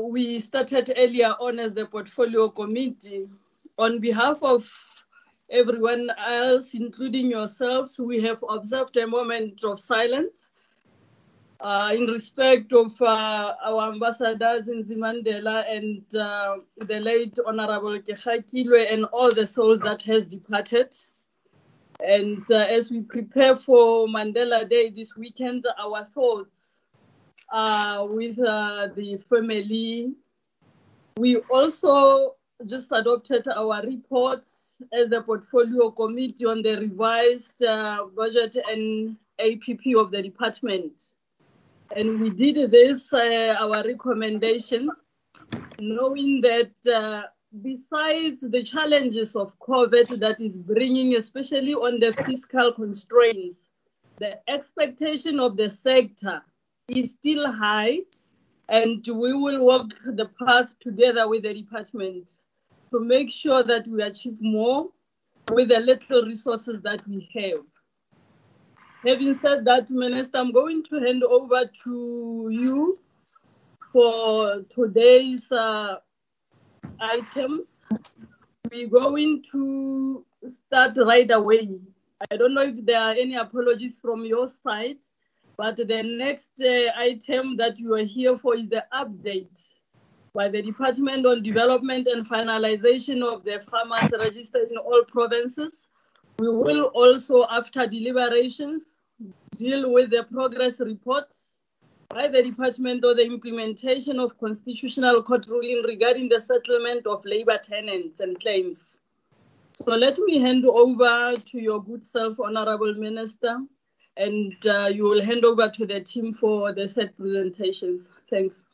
we started earlier on as the portfolio committee. On behalf of everyone else, including yourselves, we have observed a moment of silence uh, in respect of uh, our ambassador Zinzi Mandela and uh, the late Honorable Kechakilwe and all the souls that has departed. And uh, as we prepare for Mandela Day this weekend, our thoughts are with uh, the family. We also just adopted our report as a portfolio committee on the revised uh, budget and APP of the department. And we did this, uh, our recommendation, knowing that uh, besides the challenges of COVID that is bringing, especially on the fiscal constraints, the expectation of the sector is still high, and we will walk the path together with the department to make sure that we achieve more with the little resources that we have. Having said that, Minister, I'm going to hand over to you for today's uh, items. We're going to start right away. I don't know if there are any apologies from your side, but the next uh, item that you are here for is the update by the Department on Development and Finalization of the Farmers Register in all provinces. We will also, after deliberations, deal with the progress reports by the Department on the implementation of Constitutional Court ruling regarding the settlement of labor tenants and claims. So let me hand over to your good self, Honorable Minister, and uh, you will hand over to the team for the set presentations. Thanks.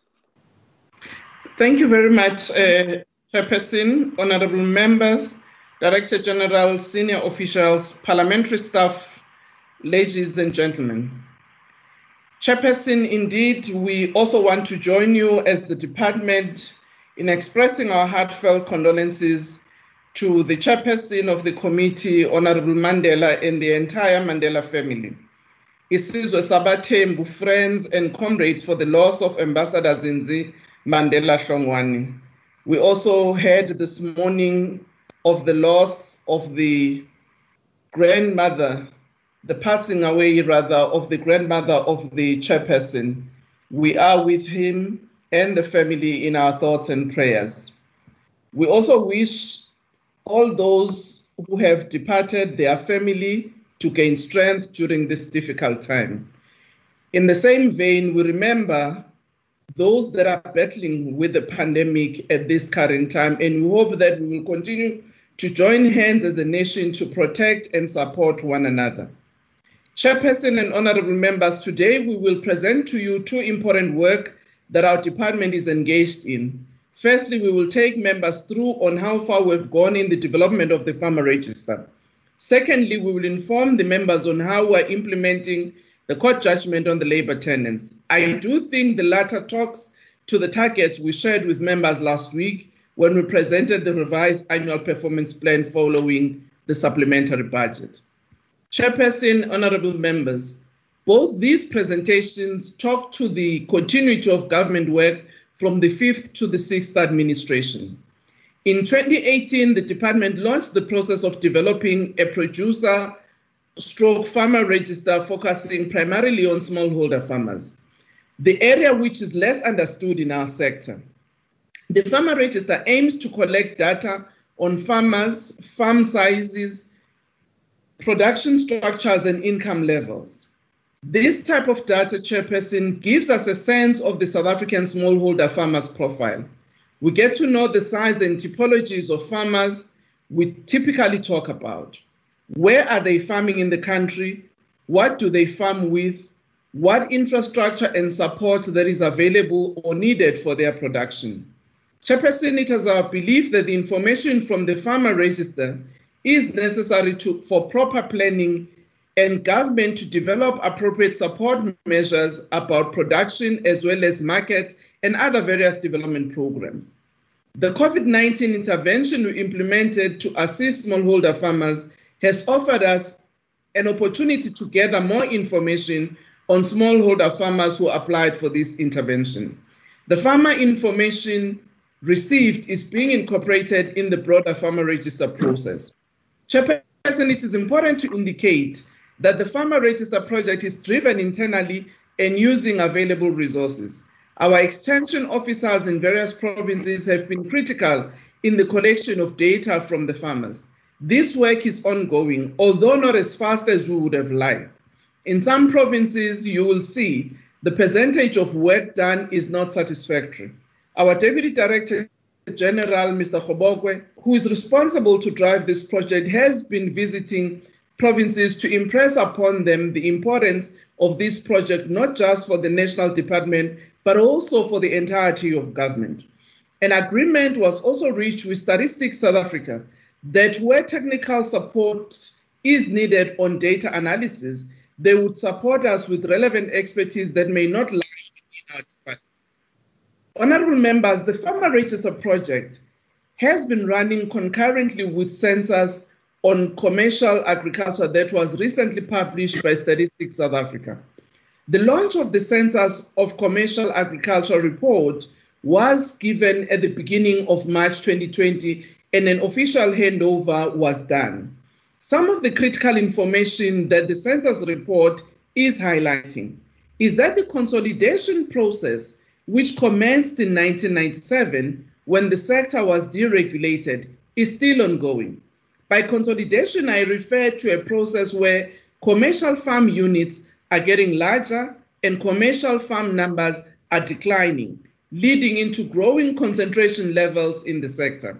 Thank you very much, uh, Chairperson, honorable members, Director General, senior officials, parliamentary staff, ladies and gentlemen. Chairperson, indeed, we also want to join you as the department in expressing our heartfelt condolences to the chairperson of the committee, Honorable Mandela, and the entire Mandela family. Isizwe Sabathembu, friends and comrades for the loss of Ambassador Zinzi Mandela Hlongwane. We also heard this morning of the loss of the grandmother, the passing away rather of the grandmother of the chairperson. We are with him and the family in our thoughts and prayers. We also wish all those who have departed their family to gain strength during this difficult time. In the same vein, we remember those that are battling with the pandemic at this current time. And we hope that we will continue to join hands as a nation to protect and support one another. Chairperson and honorable members, today we will present to you two important work that our department is engaged in. Firstly, we will take members through on how far we've gone in the development of the farmer register. Secondly, we will inform the members on how we're implementing the court judgment on the labor tenants. I do think the latter talks to the targets we shared with members last week when we presented the revised annual performance plan following the supplementary budget. Chairperson, honorable members, both these presentations talk to the continuity of government work from the fifth to the sixth administration. In 2018, the department launched the process of developing a producer stroke farmer register focusing primarily on smallholder farmers, the area which is less understood in our sector. The farmer register aims to collect data on farmers, farm sizes, production structures, and income levels. This type of data, Chairperson, gives us a sense of the South African smallholder farmers profile. We get to know the size and typologies of farmers we typically talk about. Where are they farming in the country? What do they farm with? What infrastructure and support that is available or needed for their production? Chairperson, it is our belief that the information from the farmer register is necessary to, for proper planning and government to develop appropriate support measures about production as well as markets and other various development programs. The COVID 19 intervention we implemented to assist smallholder farmers has offered us an opportunity to gather more information on smallholder farmers who applied for this intervention. The farmer information received is being incorporated in the broader farmer register process. Chairperson, it is important to indicate that the farmer register project is driven internally and using available resources. Our extension officers in various provinces have been critical in the collection of data from the farmers. This work is ongoing, although not as fast as we would have liked. In some provinces, you will see the percentage of work done is not satisfactory. Our Deputy Director General, Mr. Kgobokwe, who is responsible to drive this project, has been visiting provinces to impress upon them the importance of this project, not just for the National Department, but also for the entirety of government. An agreement was also reached with Statistics South Africa that where technical support is needed on data analysis, they would support us with relevant expertise that may not lie in our department. Honorable members, the Farmer Register project has been running concurrently with census on commercial agriculture that was recently published by Statistics South Africa. The launch of the Census of Commercial Agriculture report was given at the beginning of March 2020 and an official handover was done. Some of the critical information that the census report is highlighting is that the consolidation process, which commenced in 1997 when the sector was deregulated, is still ongoing. By consolidation, I refer to a process where commercial farm units are getting larger and commercial farm numbers are declining, leading into growing concentration levels in the sector.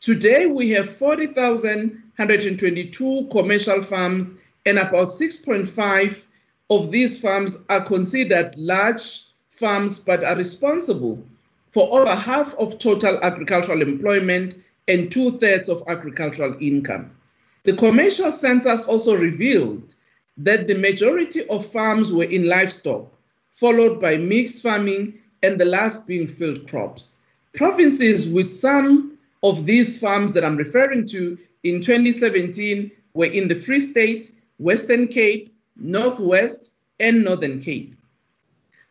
Today, we have 40,122 commercial farms, and about 6.5 of these farms are considered large farms but are responsible for over half of total agricultural employment and two thirds of agricultural income. The commercial census also revealed that the majority of farms were in livestock, followed by mixed farming, and the last being field crops. Provinces with some of these farms that I'm referring to in 2017 were in the Free State, Western Cape, Northwest, and Northern Cape.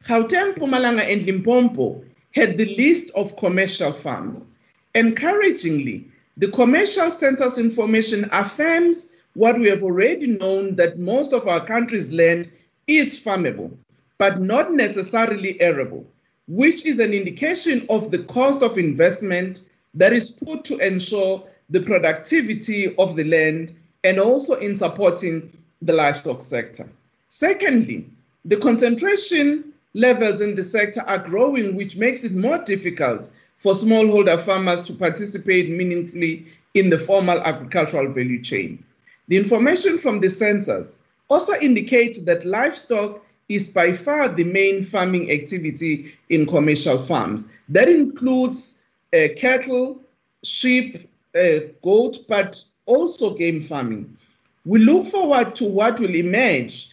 Gauteng, Mpumalanga, and Limpopo had the list of commercial farms. Encouragingly, the commercial census information affirms what we have already known that most of our country's land is farmable, but not necessarily arable, which is an indication of the cost of investment that is put to ensure the productivity of the land and also in supporting the livestock sector. Secondly, the concentration levels in the sector are growing, which makes it more difficult for smallholder farmers to participate meaningfully in the formal agricultural value chain. The information from the census also indicates that livestock is by far the main farming activity in commercial farms. That includes uh, cattle, sheep, uh, goat, but also game farming. We look forward to what will emerge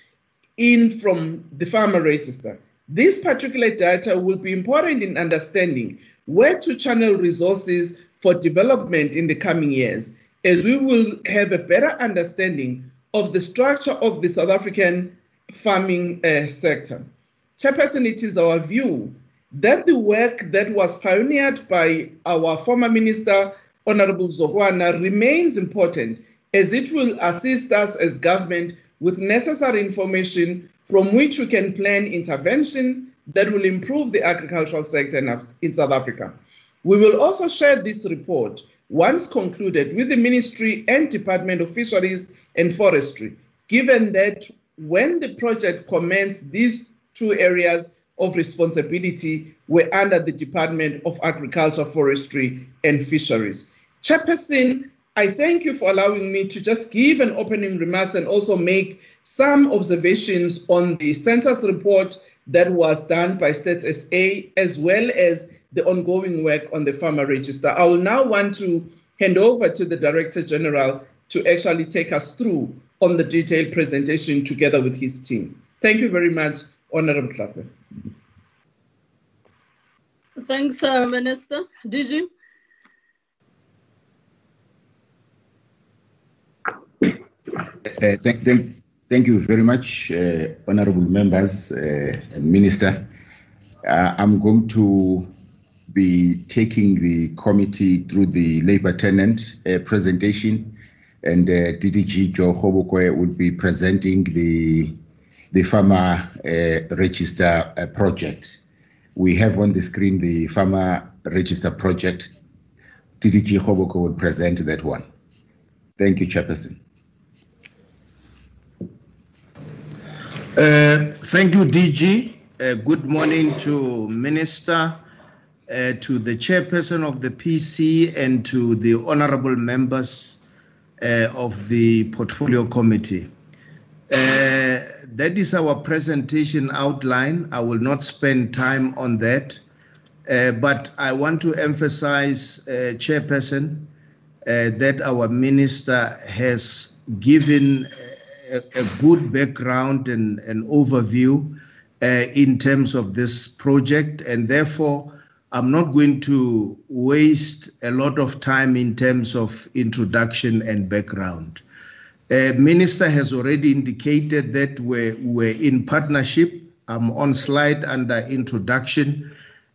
in from the farmer register. This particular data will be important in understanding where to channel resources for development in the coming years, as we will have a better understanding of the structure of the South African farming uh, sector. Chairperson, it is our view that the work that was pioneered by our former minister, Honorable Zokwana, remains important as it will assist us as government with necessary information from which we can plan interventions that will improve the agricultural sector in South Africa. We will also share this report once concluded with the Ministry and Department of Fisheries and Forestry, given that when the project commenced, these two areas of responsibility were under the Department of Agriculture, Forestry, and Fisheries. Chairperson, I thank you for allowing me to just give an opening remarks and also make some observations on the census report that was done by Stats SA, as well as the ongoing work on the farmer register. I will now want to hand over to the Director General to actually take us through on the detailed presentation together with his team. Thank you very much, Honorable Tlhape. Thanks, uh, Minister. DG? Uh, thank, thank, thank you very much, uh, honorable members uh, minister. Uh, I'm going to be taking the committee through the labor tenant uh, presentation, and uh, DDG Joe Kgobokwe will be presenting the the farmer uh, register project. We have on the screen the farmer register project. DDG Kgobokwe will present that one. Thank you, Chairperson. Uh, thank you, DG. Uh, good morning to Minister, uh, to the chairperson of the PC, and to the honorable members uh, of the Portfolio Committee. Uh, that is our presentation outline. I will not spend time on that, uh, but I want to emphasize, Chairperson, that our minister has given a, a good background and an overview uh, in terms of this project, and therefore I'm not going to waste a lot of time in terms of introduction and background. Uh, Minister has already indicated that we're, we're in partnership. I'm on slide under introduction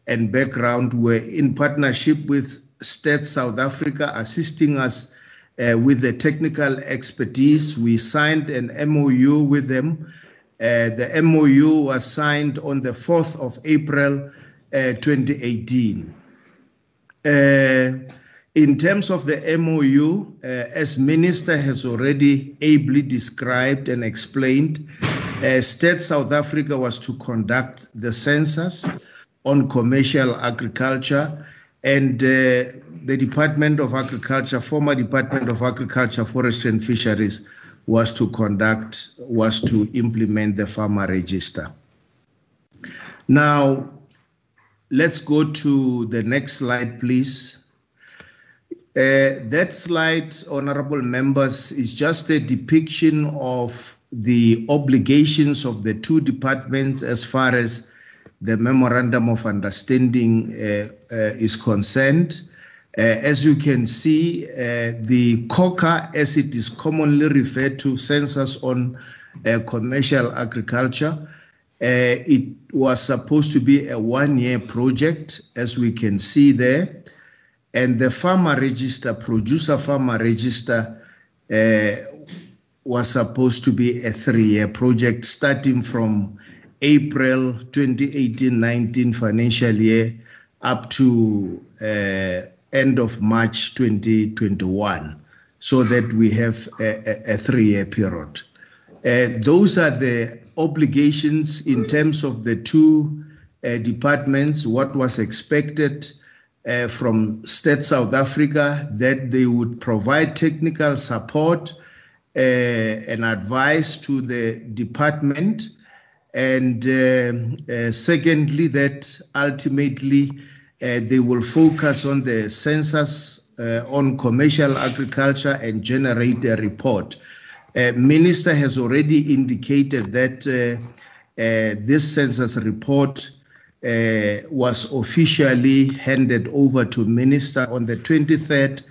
and background. We're in partnership with Stats South Africa, assisting us uh, with the technical expertise. We signed an MOU with them. Uh, the MOU was signed on the 4th of April uh, 2018. Uh, in terms of the MOU, uh, as Minister has already ably described and explained, Stats South Africa was to conduct the census on commercial agriculture and uh, the Department of Agriculture, former Department of Agriculture, Forestry and Fisheries, was to conduct, was to implement the farmer register. Now, let's go to the next slide, please. Uh, that slide, honorable members, is just a depiction of the obligations of the two departments as far as the memorandum of understanding uh, uh, is concerned. Uh, as you can see, the COCA, as it is commonly referred to, census on commercial agriculture, it was supposed to be a one-year project, as we can see there. And the farmer register, producer farmer register, was supposed to be a three-year project starting from April 2018-19 financial year up to uh, end of March 2021, so that we have a, a three-year period. Uh, those are the obligations in terms of the two uh, departments, what was expected uh, from Stats South Africa, that they would provide technical support uh, and advice to the department. And uh, uh, secondly, that ultimately uh, they will focus on the census uh, on commercial agriculture and generate a report. Uh, Minister has already indicated that uh, uh, this census report uh, was officially handed over to Minister on the 23rd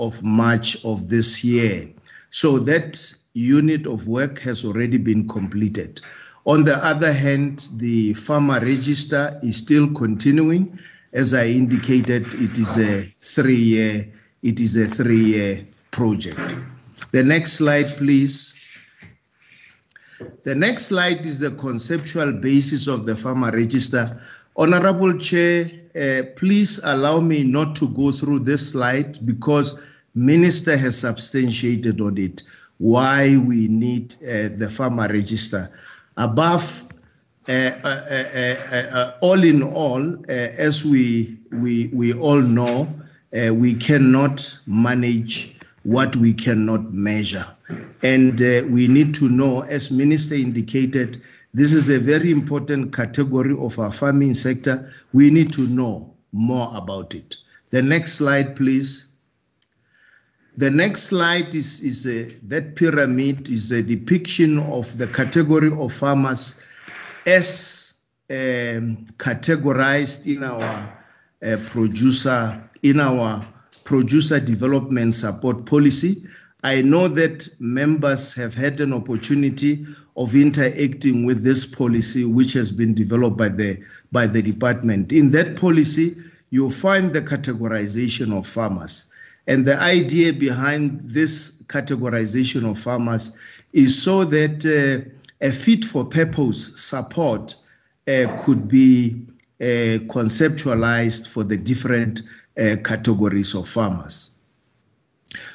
of March of this year. So that unit of work has already been completed. On the other hand, the farmer register is still continuing as I indicated, it is a three-year it is a three-year project. The next slide, please. The next slide is the conceptual basis of the farmer register. Honorable Chair, uh, please allow me not to go through this slide because Minister has substantiated on it why we need uh, the farmer register. Above uh, uh, uh, all in all, as we, we, we all know, we cannot manage what we cannot measure. And we need to know, as Minister indicated, this is a very important category of our farming sector. We need to know more about it. The next slide, please. The next slide is, is a, that pyramid is a depiction of the category of farmers as um, categorized in our uh, producer in our producer development support policy. I know that members have had an opportunity of interacting with this policy, which has been developed by the by the department. In that policy, you'll find the categorization of farmers. And the idea behind this categorization of farmers is so that uh, a fit for purpose support uh, could be uh, conceptualized for the different uh, categories of farmers.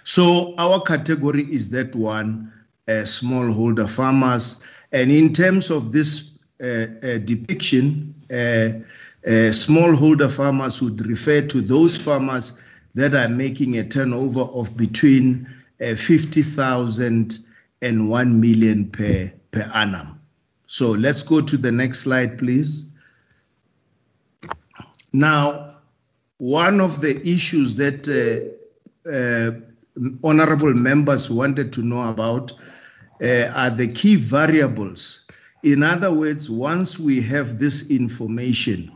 So our category is that one, uh, smallholder farmers. And in terms of this uh, depiction, smallholder farmers would refer to those farmers that are making a turnover of between uh, 50,000 and 1 million per, per annum. So let's go to the next slide, please. Now, one of the issues that honorable members wanted to know about uh, are the key variables. In other words, once we have this information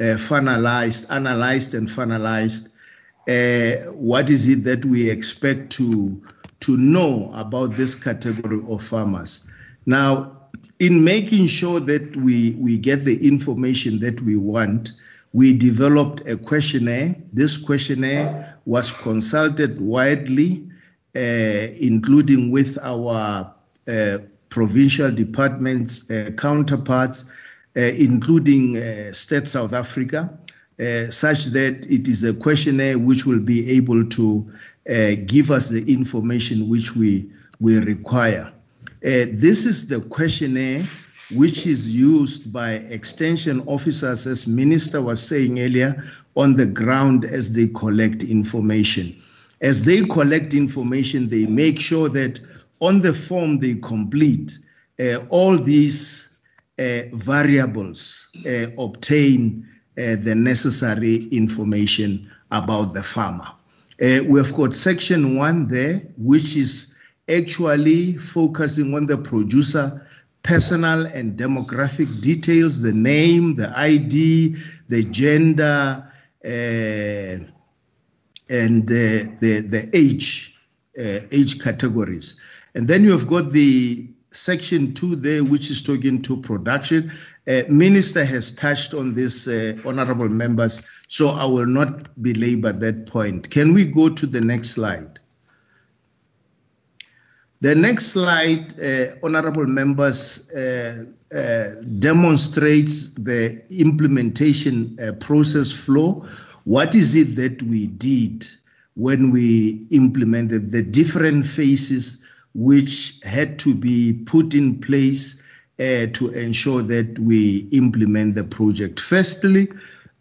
uh, finalized, analyzed, and finalized, uh, what is it that we expect to to know about this category of farmers? Now, in making sure that we we get the information that we want, we developed a questionnaire. This questionnaire was consulted widely, uh, including with our uh, provincial departments uh, counterparts, including Stats South Africa, uh, such that it is a questionnaire which will be able to give us the information which we, we require. this is the questionnaire which is used by extension officers, as Minister was saying earlier, on the ground as they collect information. As they collect information, they make sure that on the form they complete, uh, all these uh, variables uh, obtain uh, the necessary information about the farmer. Uh, we've got section one there, which is actually focusing on the producer personal and demographic details, the name, the ID, the gender, uh, and uh, the, the age, uh, age categories. And then you have got the section two there, which is talking to production. Uh, Minister has touched on this, uh, honorable members, so I will not belabor that point. Can we go to the next slide? The next slide, uh, honorable members, uh, uh, demonstrates the implementation uh, process flow. What is it that we did when we implemented the different phases which had to be put in place uh, to ensure that we implement the project? Firstly,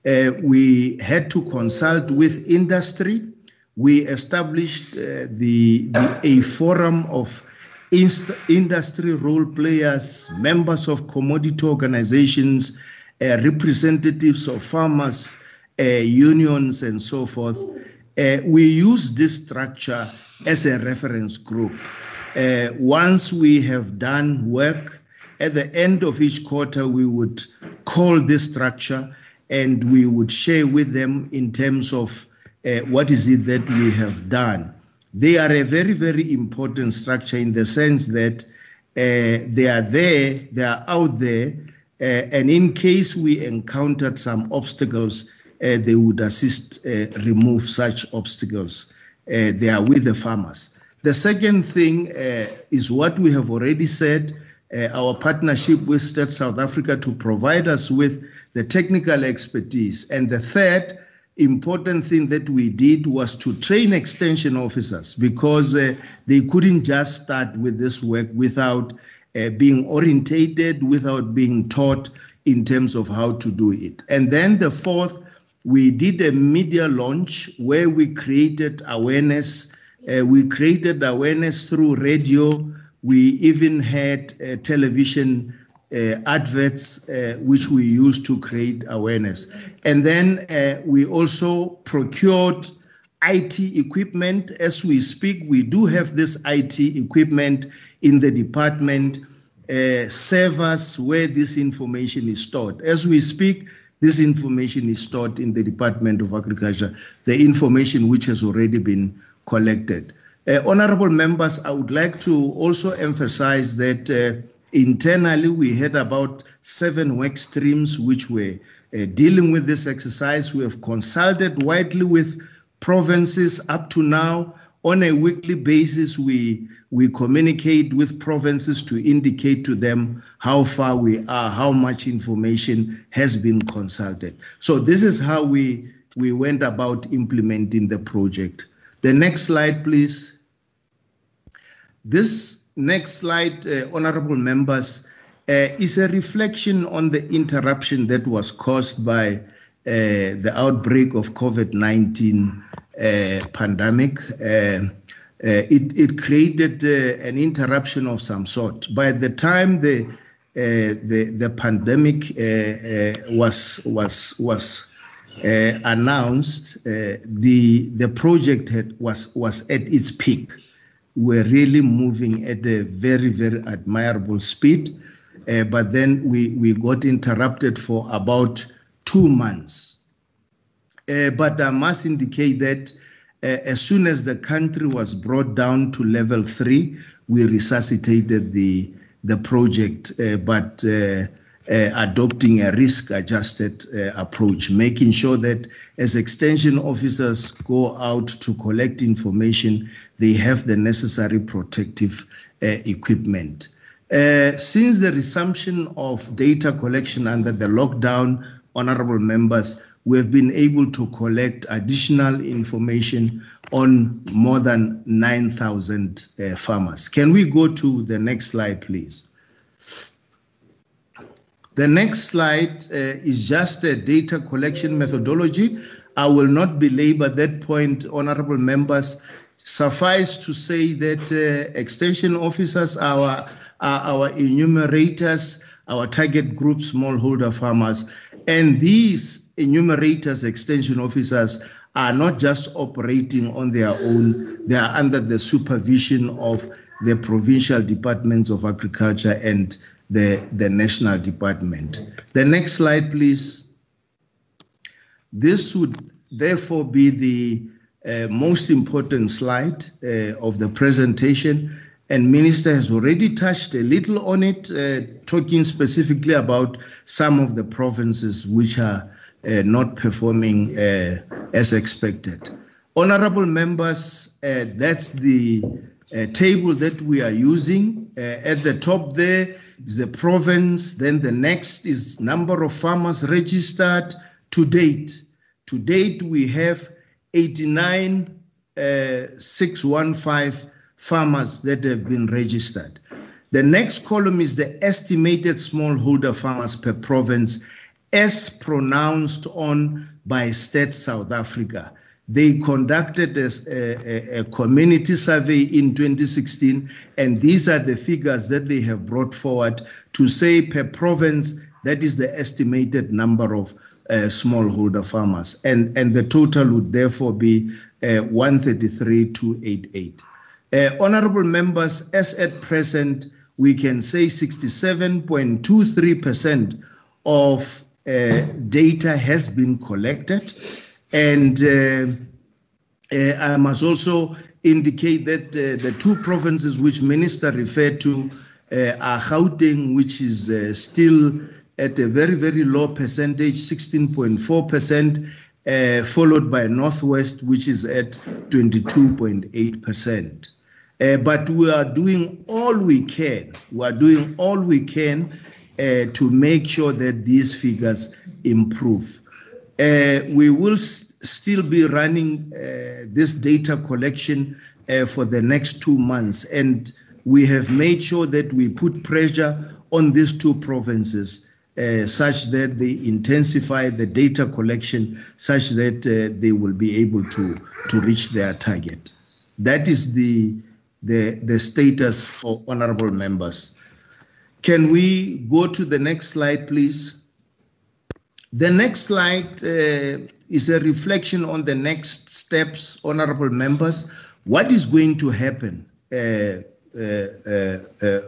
uh, we had to consult with industry we established uh, the, the, a forum of industry role players, members of commodity organizations, representatives of farmers, unions, and so forth. We use this structure as a reference group. Once we have done work, at the end of each quarter, we would call this structure and we would share with them in terms of uh, what is it that we have done. They are a very, very important structure in the sense that uh, they are there, they are out there, uh, and in case we encountered some obstacles, uh, they would assist uh, remove such obstacles. Uh, they are with the farmers. The second thing is what we have already said. Our partnership with Stats South Africa to provide us with the technical expertise. And the third important thing that we did was to train extension officers because uh, they couldn't just start with this work without uh, being orientated, without being taught in terms of how to do it. And then the fourth, we did a media launch where we created awareness. Uh, we created awareness through radio. We even had television uh, adverts uh, which we used to create awareness. And then uh, we also procured IT equipment. As we speak, we do have this IT equipment in the department, uh, servers where this information is stored. As we speak, this information is stored in the Department of Agriculture, the information which has already been collected. Uh, honorable members, I would like to also emphasize that uh, internally we had about seven work streams which were uh, dealing with this exercise. We have consulted widely with provinces up to now. On a weekly basis, we, we communicate with provinces to indicate to them how far we are, how much information has been consulted. So this is how we, we went about implementing the project. The next slide, please. This next slide, uh, honorable members, uh, is a reflection on the interruption that was caused by uh, the outbreak of COVID-19 uh, pandemic. Uh, uh, it, it, created an interruption of some sort. By the time the the, the pandemic was was was announced, the the project had, was was at its peak. We're really moving at a very very admirable speed. Uh, but then we, we got interrupted for about two months. Uh, but I must indicate that uh, as soon as the country was brought down to level three, we resuscitated the the project, uh, but uh, uh, adopting a risk-adjusted approach, making sure that as extension officers go out to collect information, they have the necessary protective equipment. Uh, since the resumption of data collection under the lockdown, honorable members, we have been able to collect additional information on more than 9,000 uh, farmers. Can we go to the next slide, please? The next slide uh, is just a data collection methodology. I will not belabor that point, honorable members. Suffice to say that uh, extension officers are, are our enumerators, our target group, smallholder farmers, and these enumerators, extension officers, are not just operating on their own, they are under the supervision of the provincial departments of agriculture and the, the national department. The next slide, please. This would therefore be the uh, most important slide uh, of the presentation. And Minister has already touched a little on it, uh, talking specifically about some of the provinces which are uh, not performing uh, as expected. Honorable members, uh, that's the table that we are using. At the top there is the province, then the next is number of farmers registered to date. To date, we have 89,615 uh, farmers that have been registered. The next column is the estimated smallholder farmers per province as pronounced on by Stats South Africa. They conducted a, a, a, community survey in 2016, and these are the figures that they have brought forward to say per province, that is the estimated number of uh, smallholder farmers. And, and the total would therefore be uh, 133,288. Uh, honorable members, as at present, we can say 67.23% of uh, data has been collected. And uh, uh, I must also indicate that the two provinces which Minister referred to are Gauteng, which is still at a very, very low percentage, 16.4%, uh, followed by Northwest, which is at 22.8%. Uh, but we are doing all we can. We are doing all we can uh, to make sure that these figures improve. Uh, we will still be running uh, this data collection uh, for the next two months, and we have made sure that we put pressure on these two provinces uh, such that they intensify the data collection such that uh, they will be able to, to reach their target. That is the, the, the status for honorable members. Can we go to the next slide, please? The next slide uh, is a reflection on the next steps, honorable members. What is going to happen uh, uh,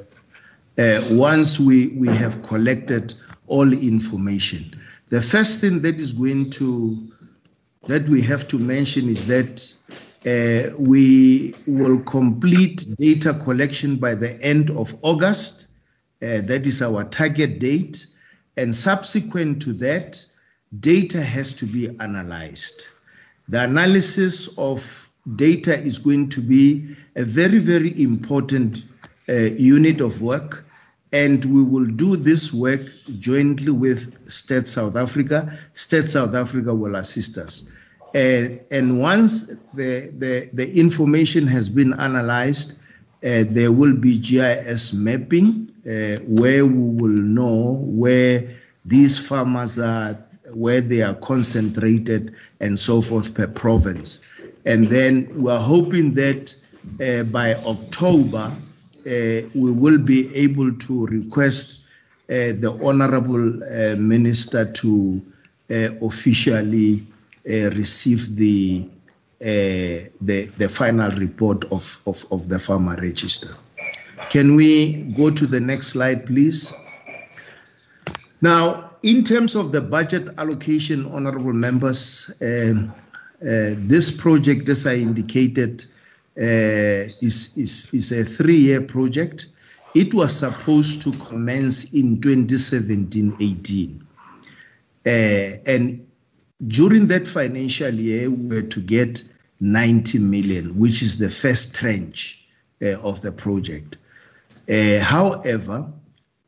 uh once we, we have collected all information. The first thing that is going to that we have to mention is that Uh, we will complete data collection by the end of August. Uh, that is our target date. And subsequent to that, data has to be analyzed. The analysis of data is going to be a very, very important uh, unit of work. And we will do this work jointly with Stats South Africa. Stats South Africa will assist us. And, and once the, the, the information has been analyzed, there will be GIS mapping uh, where we will know where these farmers are, where they are concentrated, and so forth per province. And then we're hoping that uh, by October, uh, we will be able to request uh, the Honorable uh, Minister to officially receive the uh, the, the final report of, of, of the farmer register. Can we go to the next slide, please? Now, in terms of the budget allocation, honorable members, uh, uh, this project, as I indicated, uh, is, is, is a three-year project. It was supposed to commence in 2017-18. Uh, and during that financial year, we were to get 90 million, which is the first tranche uh, of the project. Uh, however,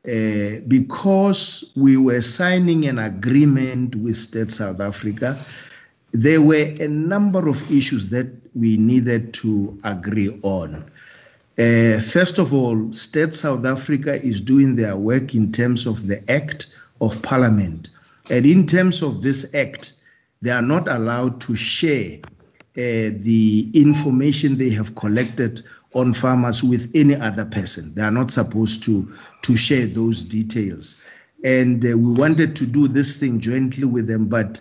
uh, because we were signing an agreement with Stats South Africa, there were a number of issues that we needed to agree on. Uh, first of all, Stats South Africa is doing their work in terms of the Act of Parliament. And in terms of this Act, they are not allowed to share uh, the information they have collected on farmers with any other person. They are not supposed to, to share those details. And uh, we wanted to do this thing jointly with them, but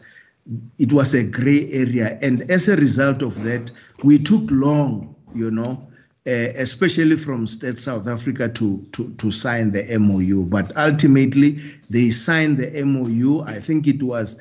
it was a gray area. And as a result of that, we took long, you know, uh, especially from Stats South Africa to, to, to sign the MOU. But ultimately, they signed the MOU. I think it was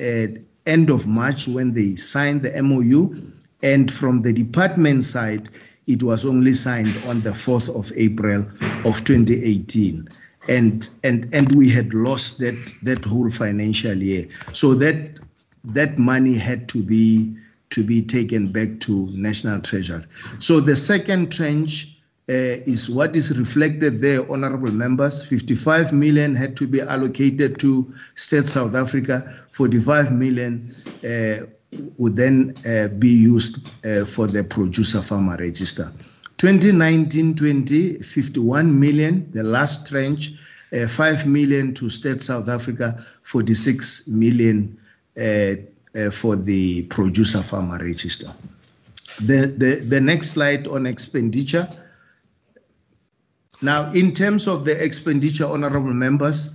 uh, end of March when they signed the MOU. And from the department side, it was only signed on the 4th of April of 2018. And, and, and we had lost that, that whole financial year. So that, that money had to be, to be taken back to National Treasury. So the second tranche uh, is what is reflected there, honorable members. 55 million had to be allocated to Stats South Africa. 45 million uh, would then uh, be used uh, for the producer farmer register. 2019-20, 51 million, the last tranche, uh, 5 million to State South Africa, 46 million uh, for the producer farmer register. The, the, the next slide on expenditure. Now, in terms of the expenditure, honorable members,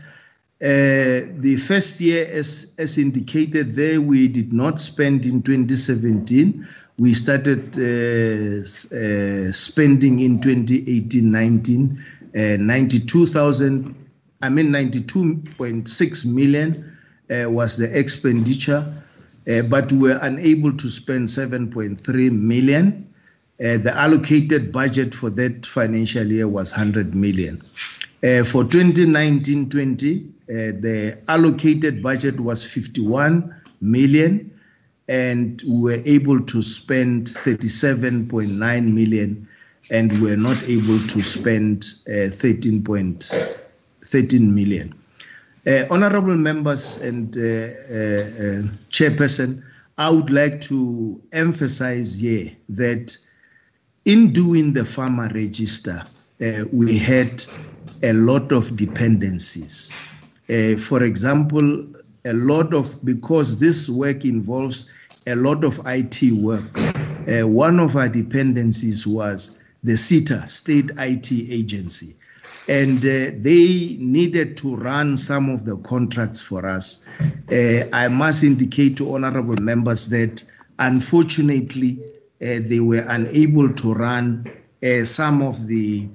uh, the first year, as, as indicated there, we did not spend in 2017. We started uh, uh, spending in 2018-19, uh, 92,000, I mean 92.6 million uh, was the expenditure, uh, but we were unable to spend 7.3 million. Uh, the allocated budget for that financial year was 100 million. Uh, for 2019-20, uh, the allocated budget was 51 million, and we were able to spend 37.9 million, and we were not able to spend uh, 13.13 million. Uh, honorable members and uh, chairperson, I would like to emphasize here that in doing the farmer register, uh, we had a lot of dependencies. Uh, for example, a lot of, because this work involves a lot of IT work, uh, one of our dependencies was the SITA, State IT Agency. And uh, they needed to run some of the contracts for us. Uh, I must indicate to honorable members that unfortunately, they were unable to run uh, some of the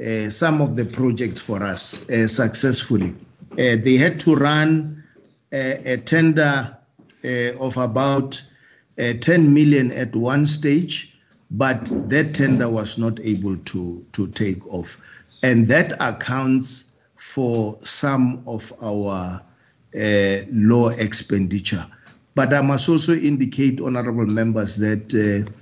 uh, some of the projects for us successfully. they had to run a tender of about uh, 10 million at one stage, but that tender was not able to, to take off. And that accounts for some of our uh, low expenditure. But I must also indicate, honorable members, that uh, uh,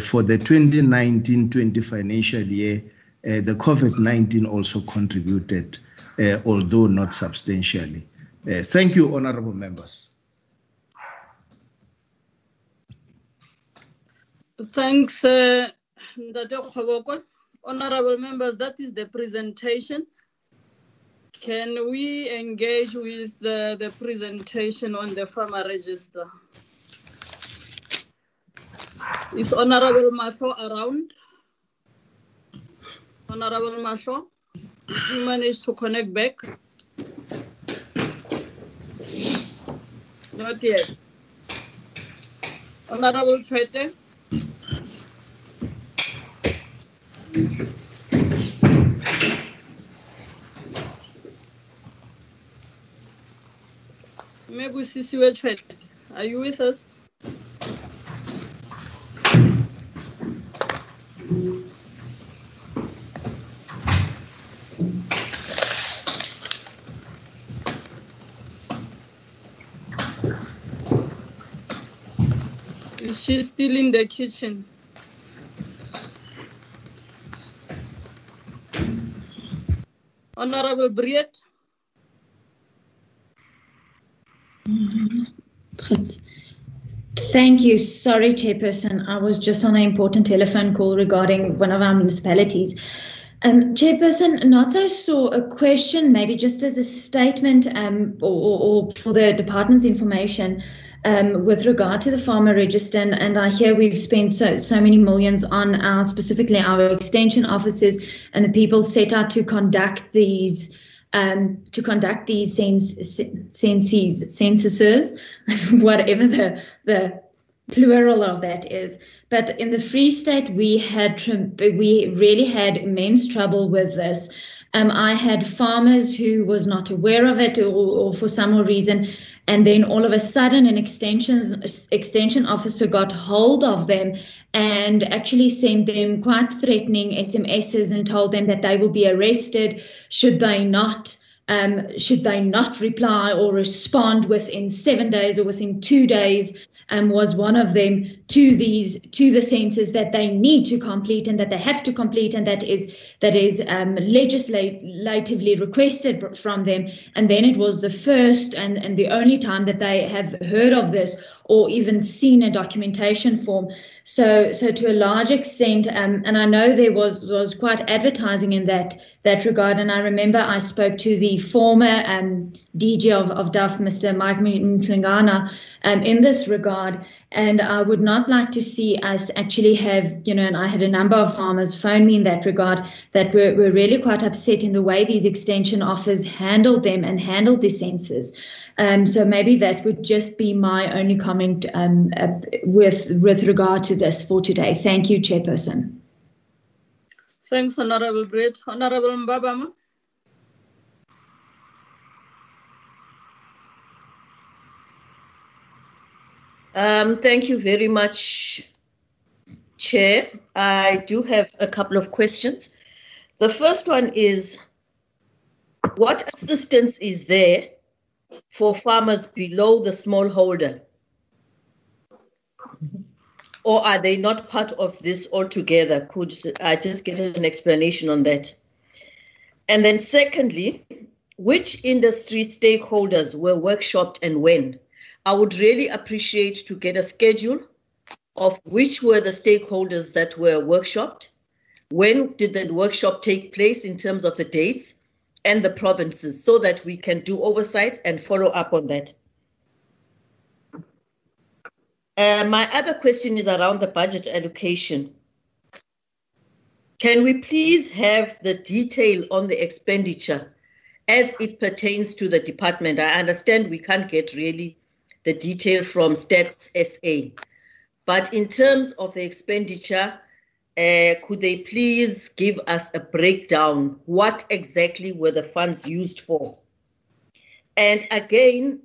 for the 2019-20 financial year, uh, the COVID-19 also contributed, uh, although not substantially. Uh, thank you, honorable members. Thanks, uh, Honorable members, that is the presentation. Can we engage with the, the presentation on the farmer register? Is Honorable Mahlo around? Honorable Mahlo, you managed to connect back? Not yet. Honorable Chwete? Maybe Sisiwe Chwete, are you with us? Is she still in the kitchen? Honorable Briet? Mm-hmm. Thank you. Sorry, Chairperson. I was just on an important telephone call regarding one of our municipalities. Um, Chairperson, Nazo saw a question, maybe just as a statement um, or, or, for the department's information um, with regard to the farmer register. And, and I hear we've spent so, so many millions on our, specifically our extension offices and the people set out to conduct these um, to conduct these census, censuses, whatever the the plural of that is. But in the Free State, we had we really had immense trouble with this. Um, I had farmers who was not aware of it, or, or for some reason, and then all of a sudden, an extension extension officer got hold of them and actually sent them quite threatening SMSs and told them that they will be arrested should they not um, should they not reply or respond within seven days or within two days um, was one of them to these to the census that they need to complete and that they have to complete and that is that is um, legislatively requested from them. And then it was the first and, and the only time that they have heard of this or even seen a documentation form. So so to a large extent um, and I know there was was quite advertising in that that regard. And I remember I spoke to the former um, DG of, of DAFF, Mr. Mike Mlengana, um, in this regard. And I would not like to see us actually have, you know, and I had a number of farmers phone me in that regard that were, were really quite upset in the way these extension offers handled them and handled the census. Um, so maybe that would just be my only comment um, uh, with with regard to this for today. Thank you, Chairperson. Thanks, Honorable Britt. Honorable Mbabama. Um, thank you very much, Chair. I do have a couple of questions. The first one is what assistance is there for farmers below the smallholder? Or are they not part of this altogether? Could I just get an explanation on that? And then, secondly, which industry stakeholders were workshopped and when? I would really appreciate to get a schedule of which were the stakeholders that were workshopped, when did the workshop take place in terms of the dates and the provinces, so that we can do oversight and follow up on that. Uh, my other question is around the budget allocation. Can we please have the detail on the expenditure as it pertains to the department? I understand we can't get really the detail from Stats SA. But in terms of the expenditure, uh, could they please give us a breakdown? What exactly were the funds used for? And again,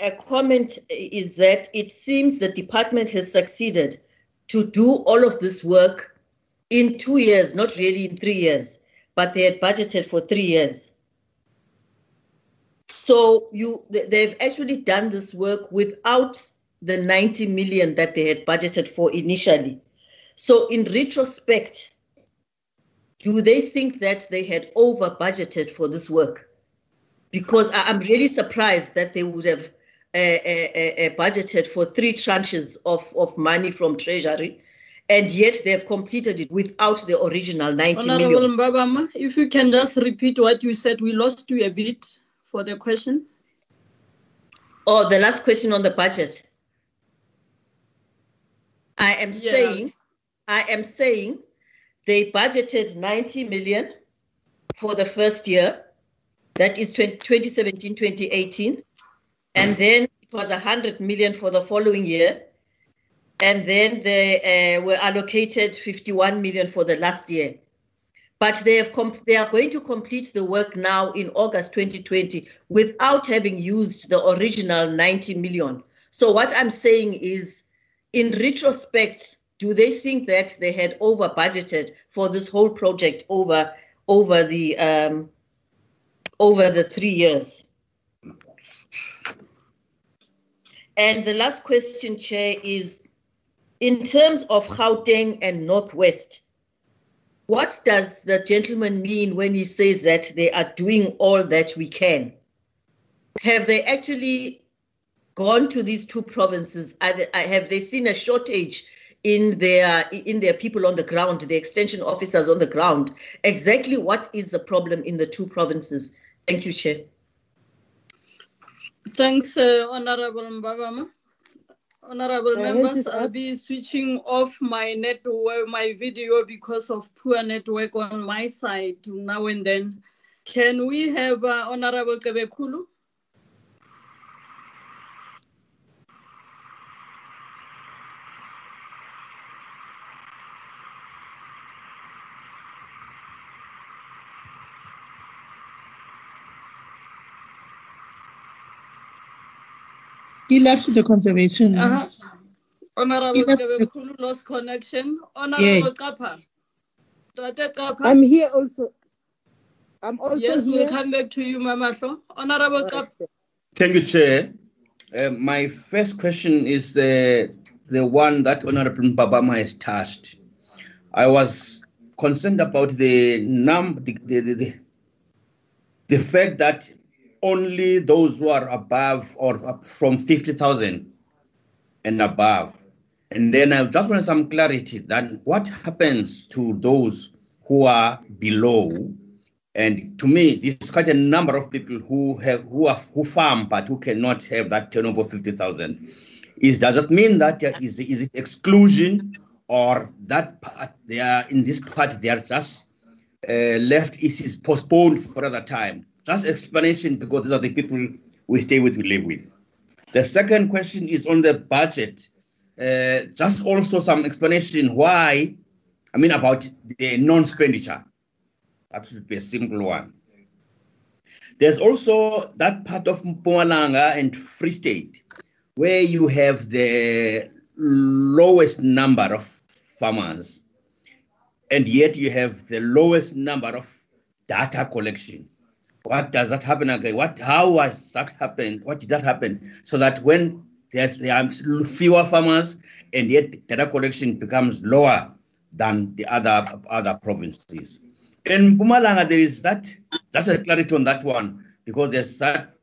a comment is that it seems the department has succeeded to do all of this work in two years, not really in three years, but they had budgeted for three years. So you they've actually done this work without the 90 million that they had budgeted for initially. So in retrospect, do they think that they had over budgeted for this work? Because I'm really surprised that they would have uh, uh, uh, budgeted for three tranches of, of money from Treasury, and yet they have completed it without the original 90 Honorable million. Mbabama, if you can just repeat what you said, we lost you a bit for the question. Oh, the last question on the budget. I am Yeah. saying, I am saying they budgeted 90 million for the first year, that is 20, 2017, 2018. And then it was 100 million for the following year. And then they uh, were allocated 51 million for the last year. But they have they are going to complete the work now in August 2020 without having used the original 90 million. So what I'm saying is, in retrospect, do they think that they had over budgeted for this whole project over over the um, over the three years? And the last question, Chair, is in terms of Gauteng and Northwest, what does the gentleman mean when he says that they are doing all that we can? Have they actually gone to these two provinces? They, have they seen a shortage in their in their people on the ground, the extension officers on the ground? Exactly what is the problem in the two provinces? Thank you, Chair. Thanks, uh, Honorable Mbabama. Honorable Uh, members, I'll be switching off my network, my video because of poor network on my side now and then. Can we have uh, Honorable Kebekulu? He left the conservation. Uh-huh. Honorable Yes, the- Kebekulu lost connection. Honorable Kappa. Tate Kappa. I'm here also. I'm also Yes, here. we'll come back to you, Mamasho. Honorable Kappa. Thank you, Chair. Uh, my first question is the the one that Honorable Mbabama has touched. I was concerned about the num the, the, the, the, the fact that only those who are above or from 50,000 and above. And then I just want some clarity that what happens to those who are below and to me, this is quite a number of people who have who are who farm but who cannot have that turnover fifty thousand. Is does it mean that is is it exclusion or that part they are in this part they are just uh, left it is postponed for another time? Just explanation because these are the people we stay with, we live with. The second question is on the budget. Uh, just also some explanation why, I mean about the non-expenditure. That should be a simple one. There's also that part of Mpumalanga and Free State where you have the lowest number of farmers, and yet you have the lowest number of data collection. What does that happen again? What, how was that happen? What did that happen? So that when there are fewer farmers and yet data collection becomes lower than the other other provinces. In Mpumalanga, there is that, that's a clarity on that one, because there's that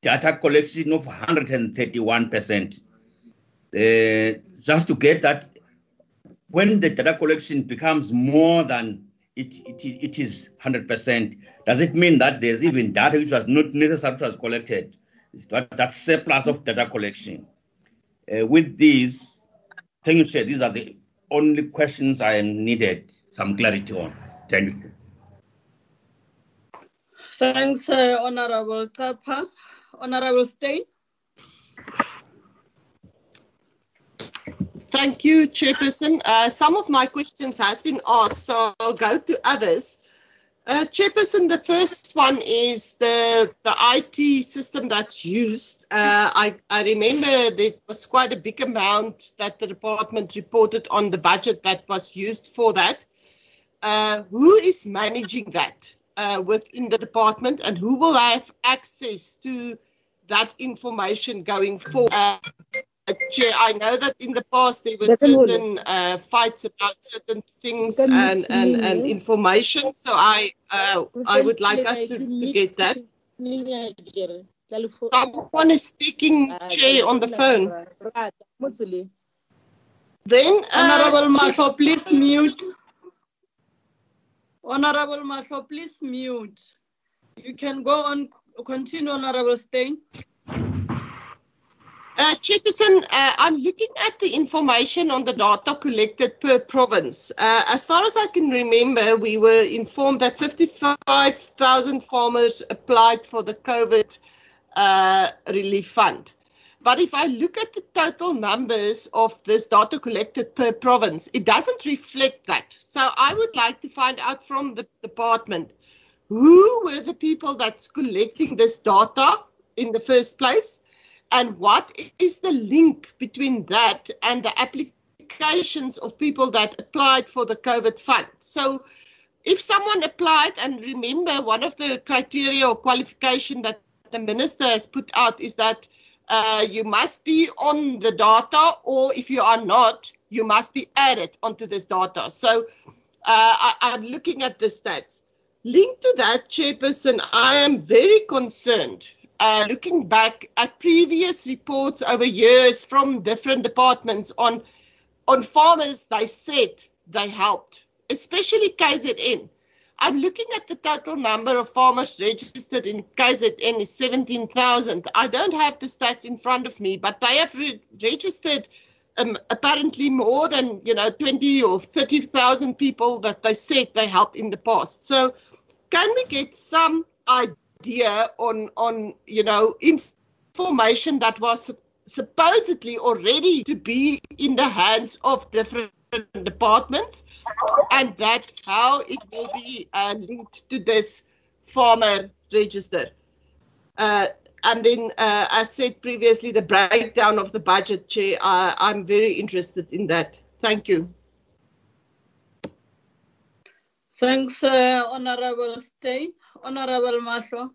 data collection of 131%. Uh, just to get that, when the data collection becomes more than it, it, it is 100%, does it mean that there's even data which was not necessarily was collected? That, that surplus of data collection. Uh, with these, thank you, Chair. These are the only questions I needed some clarity on. Thank you. Thanks, uh, Honorable Kappa. Honorable Steyn. Thank you, Chairperson. Uh, some of my questions has been asked, so I'll go to others. Uh, Chairperson, the first one is the the IT system that's used. Uh, I, I remember there was quite a big amount that the department reported on the budget that was used for that. Uh, who is managing that uh, within the department and who will have access to that information going forward? Chair, I know that in the past there were certain uh, fights about certain things and, and, and information. So I uh, I would like us to, to get that. Someone is speaking, Chair, on the phone. Then, uh, Honorable Mahlo, please mute. Honorable Mahlo, please mute. You can go on, continue, Honorable Steyn. Uh, uh, I'm looking at the information on the data collected per province. Uh, as far as I can remember, we were informed that 55,000 farmers applied for the COVID uh, relief fund. But if I look at the total numbers of this data collected per province, it doesn't reflect that. So I would like to find out from the department who were the people that's collecting this data in the first place and what is the link between that and the applications of people that applied for the COVID fund? So, if someone applied, and remember, one of the criteria or qualification that the minister has put out is that uh, you must be on the data, or if you are not, you must be added onto this data. So, uh, I, I'm looking at the stats. Linked to that, Chairperson, I am very concerned uh, looking back at previous reports over years from different departments on on farmers they said they helped, especially KZN. I'm looking at the total number of farmers registered in KZN is 17,000. I don't have the stats in front of me, but they have re- registered um, apparently more than you know 20 or 30,000 people that they said they helped in the past. So, can we get some idea? Idea on on you know information that was supposedly already to be in the hands of different departments and that how it will be uh, linked to this farmer register. Uh, and then uh, as said previously the breakdown of the budget chair i'm very interested in that. Thank you. Thanks, uh, Honorable Steyn. Honorable Mahlo.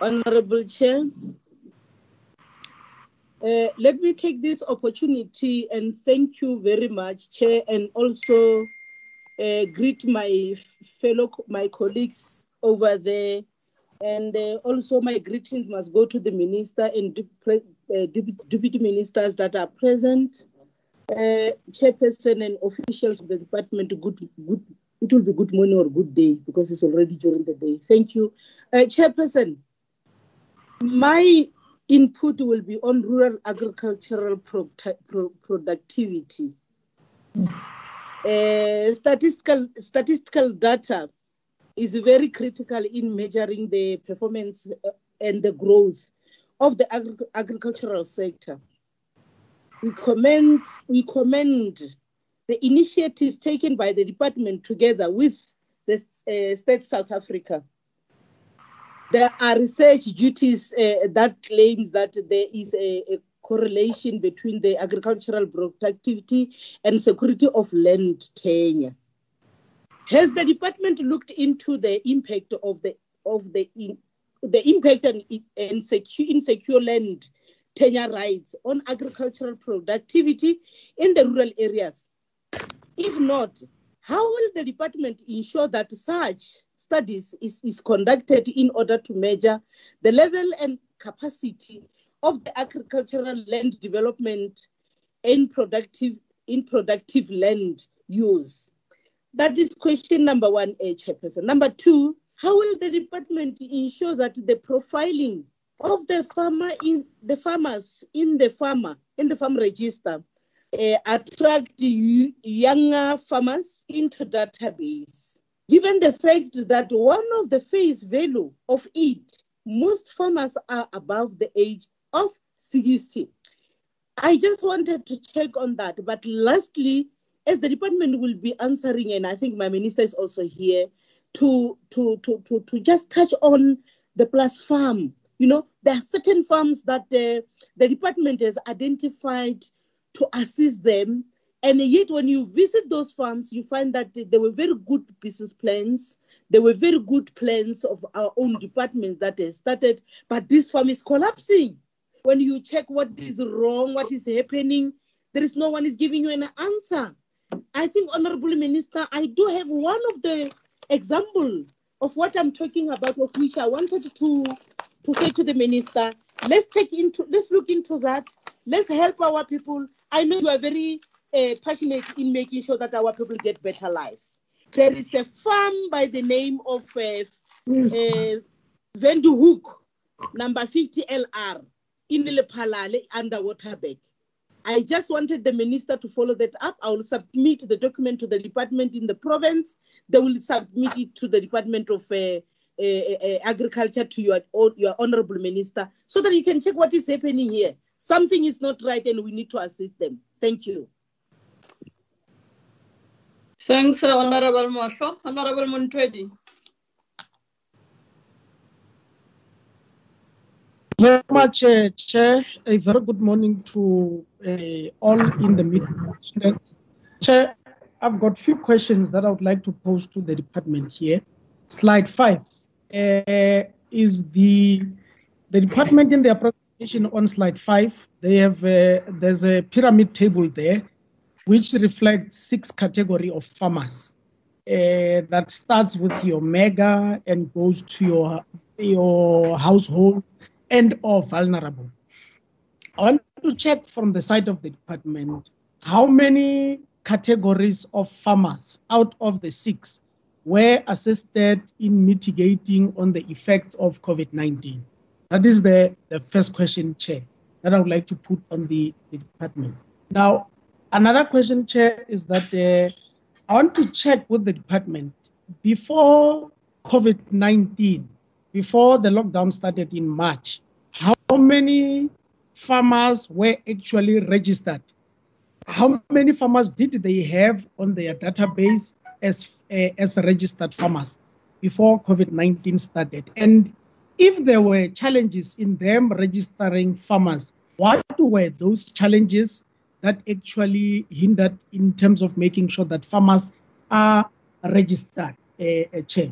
Honorable Chair. Uh, let me take this opportunity and thank you very much, Chair, and also uh, greet my fellow, my colleagues over there and uh, also, my greetings must go to the minister and deputy ministers that are present, uh, chairperson and officials of the department. Good, good. It will be good morning or good day because it's already during the day. Thank you, uh, chairperson. My input will be on rural agricultural pro pro productivity. Uh, statistical statistical data is very critical in measuring the performance uh, and the growth of the agri agricultural sector. We commend, we commend the initiatives taken by the department together with the uh, Stats South Africa. There are research duties uh, that claims that there is a, a correlation between the agricultural productivity and security of land tenure. Has the department looked into the impact of the of the in, the impact on and secure, insecure land tenure rights on agricultural productivity in the rural areas? If not, how will the department ensure that such studies is, is conducted in order to measure the level and capacity of the agricultural land development in productive in productive land use? That is question number one, A chairperson. Number two, how will the department ensure that the profiling of the farmer in the farmers in the farmer in the farm register uh, attract younger farmers into database? Given the fact that one of the face value of it, most farmers are above the age of 60. I just wanted to check on that. But lastly, as the department will be answering, and I think my minister is also here, to to to to, to just touch on the plus farm. You know, there are certain farms that uh, the department has identified to assist them. And yet, when you visit those farms, you find that there were very good business plans. There were very good plans of our own departments that has started, but this farm is collapsing. When you check what is wrong, what is happening, there is no one is giving you an answer. I think, Honorable Minister, I do have one of the example of what I'm talking about, of which I wanted to to say to the minister, let's take into, let's look into that. Let's help our people. I know you are very uh, passionate in making sure that our people get better lives. There is a farm by the name of uh, uh, Venduhoek, number 50 LR, in Lephalale, under Waterberg. I just wanted the minister to follow that up. I will submit the document to the department in the province. They will submit it to the Department of uh, uh, uh, Agriculture to your, your honorable minister so that you can check what is happening here. Something is not right and we need to assist them. Thank you. Thanks, uh, Honorable Mosho. Honorable very much, uh, Chair. A very good morning to uh, all in the meeting. Chair, I've got a few questions that I would like to pose to the department here. Slide five uh, is the the department in their presentation on slide five. They have uh, there's a pyramid table there, which reflects six category of farmers. Uh, that starts with your mega and goes to your your household and or vulnerable. I want to check from the side of the department how many categories of farmers out of the six were assisted in mitigating on the effects of COVID-19. That is the, the first question, Chair, that I would like to put on the, the department. Now, another question, Chair, is that uh, I want to check with the department before COVID-19, before the lockdown started in March, how many farmers were actually registered? How many farmers did they have on their database as, uh, as registered farmers before COVID-19 started? And if there were challenges in them registering farmers, what were those challenges that actually hindered in terms of making sure that farmers are registered, uh, uh?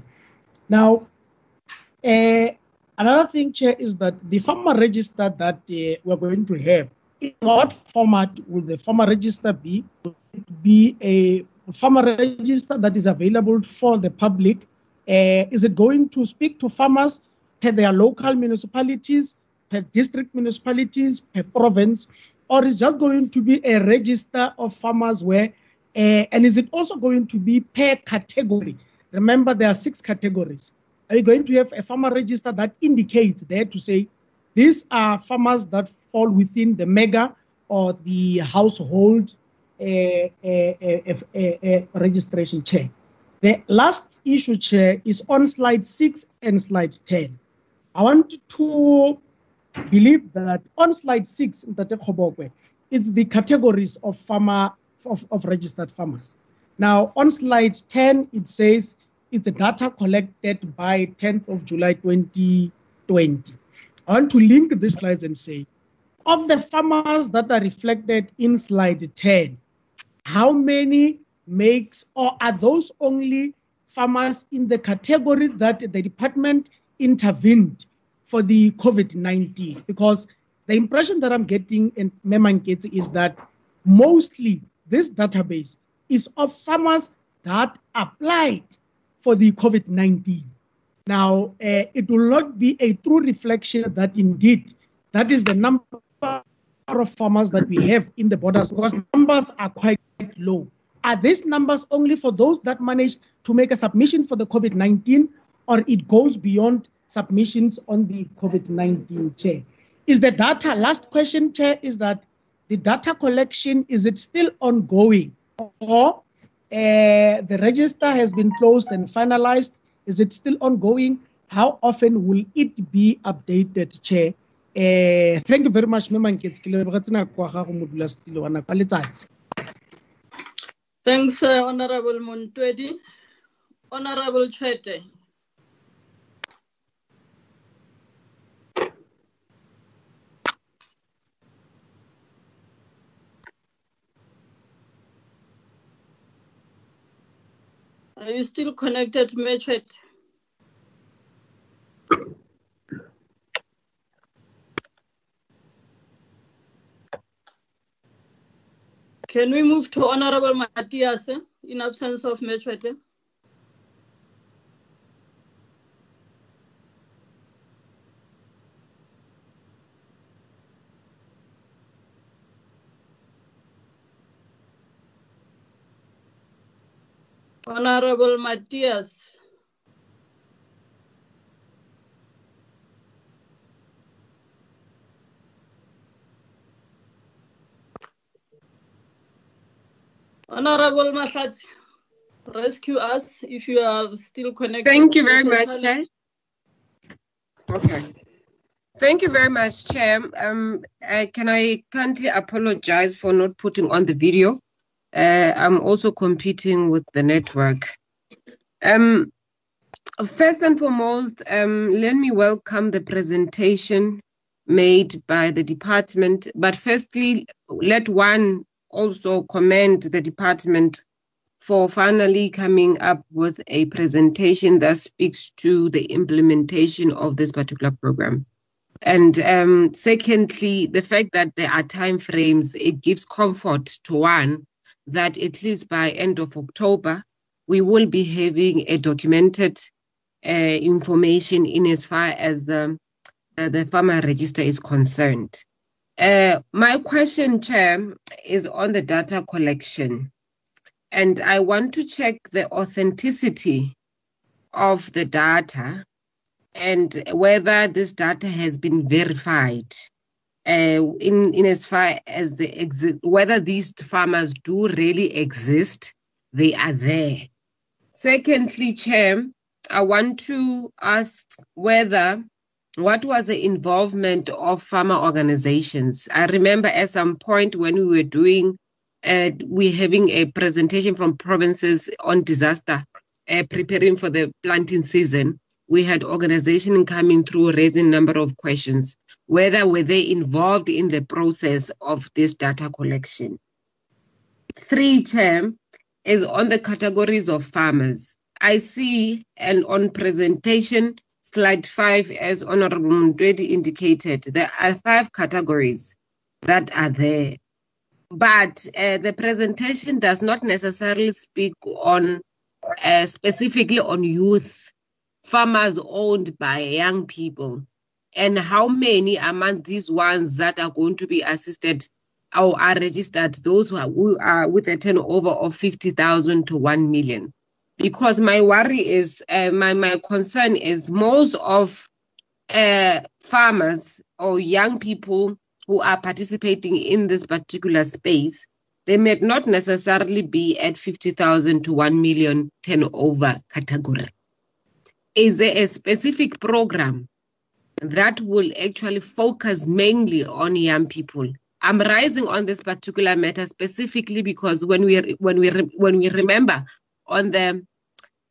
Now, uh, another thing, Chair, is that the farmer register that uh, we're going to have, in what format will the farmer register be? Will it be a farmer register that is available for the public? Uh, is it going to speak to farmers per their local municipalities, per district municipalities, per province, or is just going to be a register of farmers where, uh, and is it also going to be per category? Remember, there are six categories are you going to have a farmer register that indicates there to say these are farmers that fall within the mega or the household uh, uh, uh, registration chair? The last issue, Chair, is on slide 6 and slide 10. I want to believe that on slide 6, it's the categories of farmer of, of registered farmers. Now, on slide 10, it says it's the data collected by 10th of July 2020. I want to link this slides and say, of the farmers that are reflected in slide 10, how many makes or are those only farmers in the category that the department intervened for the COVID-19? Because the impression that I'm getting in Memangeti is that mostly this database is of farmers that applied for the COVID 19. Now, uh, it will not be a true reflection that indeed that is the number of farmers that we have in the borders because numbers are quite low. Are these numbers only for those that managed to make a submission for the COVID 19 or it goes beyond submissions on the COVID 19 chair? Is the data, last question, Chair, is that the data collection, is it still ongoing? Or uh, the register has been closed and finalized. Is it still ongoing? How often will it be updated, Chair? eh thank you very much Thanks, uh, Honorable. Are you still connected, Mechwet? Can we move to Honorable Matthias eh, in absence of Mechwete? Honorable Matthias. Honorable Mahlatsi, rescue us if you are still connected. Thank you very much, Chair. Okay. Thank you very much, Chair. Um, uh, can I kindly apologize for not putting on the video? Uh, I'm also competing with the network. Um, first and foremost, um, let me welcome the presentation made by the department. But firstly, let one also commend the department for finally coming up with a presentation that speaks to the implementation of this particular program. And um, secondly, the fact that there are time frames, it gives comfort to one that at least by end of October, we will be having a documented uh, information in as far as the, uh, the farmer register is concerned. Uh, my question, Chair, is on the data collection. And I want to check the authenticity of the data and whether this data has been verified in, in as far as the whether these farmers do really exist, they are there. Secondly, Chair, I want to ask whether what was the involvement of farmer organizations? I remember at some point when we were doing, uh, we having a presentation from provinces on disaster, uh, preparing for the planting season. We had organization coming through raising number of questions. Whether were they involved in the process of this data collection? Three, Chair, is on the categories of farmers. I see, and on presentation, slide five, as Honorable Mundwedi indicated, there are five categories that are there. But uh, the presentation does not necessarily speak on uh, specifically on youth, farmers owned by young people, and how many among these ones that are going to be assisted or are registered, those who are, with a turnover of 50,000 to 1 million? Because my worry is uh, my my concern is most of uh, farmers or young people who are participating in this particular space they may not necessarily be at 50,000 to 1 million turnover category. Is there a specific program that will actually focus mainly on young people i'm rising on this particular matter specifically because when we when we when we remember on the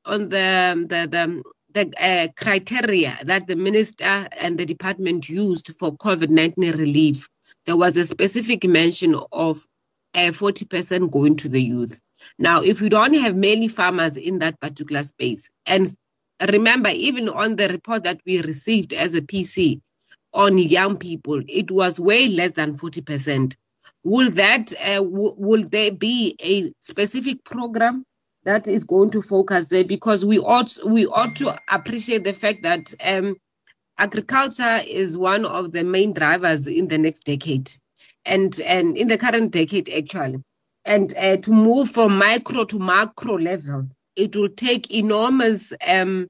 on the the the, the uh, criteria that the minister and the department used for COVID-19 relief, there was a specific mention of uh, 40% going to the youth. Now, if we don't have many farmers in that particular space, and remember, even on the report that we received as a PC on young people, it was way less than 40%. Will that, uh, w- will there be a specific program that is going to focus there because we ought we ought to appreciate the fact that um, agriculture is one of the main drivers in the next decade and and in the current decade actually and uh, to move from micro to macro level it will take enormous um,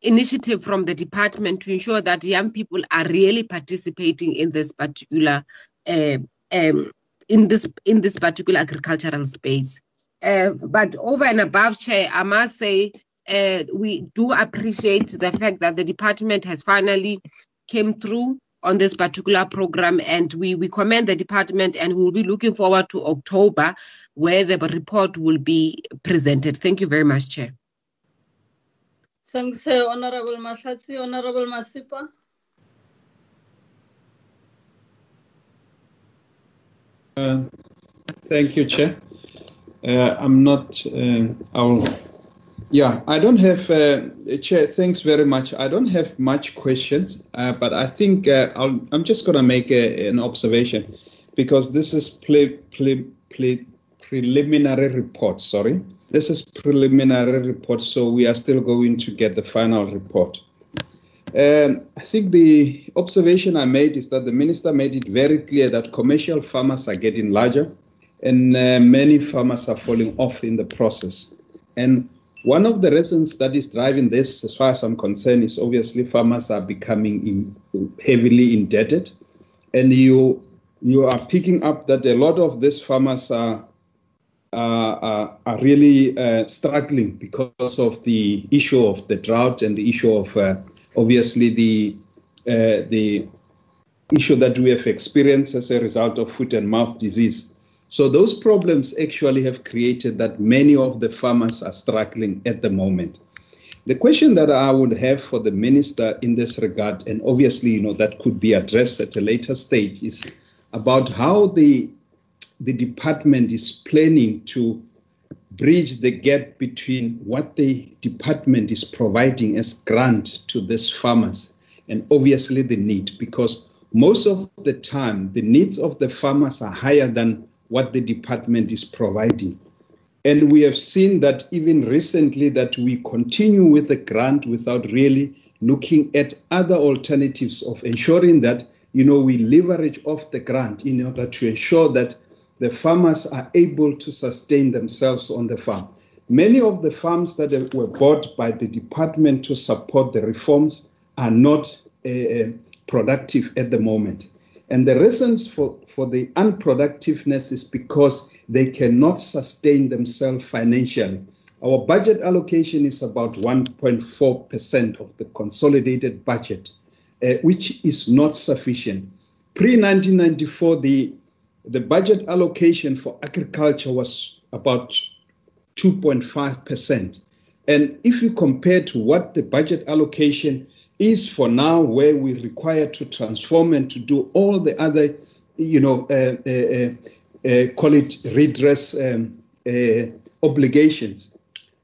initiative from the department to ensure that young people are really participating in this particular uh, um, in this in this particular agricultural space uh, but over and above, Chair, I must say uh, we do appreciate the fact that the department has finally came through on this particular program. And we, we commend the department and we'll be looking forward to October where the report will be presented. Thank you very much, Chair. Thanks, uh, Honorable Mahlatsi. Honorable Masipa. Uh, thank you, Chair. Uh, I'm not, uh, I'll, yeah, I don't have, uh, Chair, thanks very much. I don't have much questions, uh, but I think uh, i am just going to make a, an observation because this is ple- ple- ple- preliminary report, sorry. This is preliminary report, so we are still going to get the final report. Um, I think the observation I made is that the minister made it very clear that commercial farmers are getting larger and uh, many farmers are falling off in the process. And one of the reasons that is driving this, as far as I'm concerned, is obviously farmers are becoming in, heavily indebted. And you, you are picking up that a lot of these farmers are uh, are, really uh, struggling because of the issue of the drought and the issue of uh, obviously the uh, the issue that we have experienced as a result of foot and mouth disease. So those problems actually have created that many of the farmers are struggling at the moment. The question that I would have for the minister in this regard, and obviously, you know, that could be addressed at a later stage, is about how the the department is planning to bridge the gap between what the department is providing as grant to these farmers and obviously the need because most of the time the needs of the farmers are higher than what the department is providing. And we have seen that even recently that we continue with the grant without really looking at other alternatives of ensuring that you know we leverage off the grant in order to ensure that the farmers are able to sustain themselves on the farm. Many of the farms that were bought by the department to support the reforms are not uh, productive at the moment. And the reasons for, for the unproductiveness is because they cannot sustain themselves financially. Our budget allocation is about 1.4% of the consolidated budget, uh, which is not sufficient. Pre 1994, the the budget allocation for agriculture was about 2.5%. And if you compare to what the budget allocation is for now, where we require to transform and to do all the other, you know, uh, uh, uh, call it redress um, uh, obligations,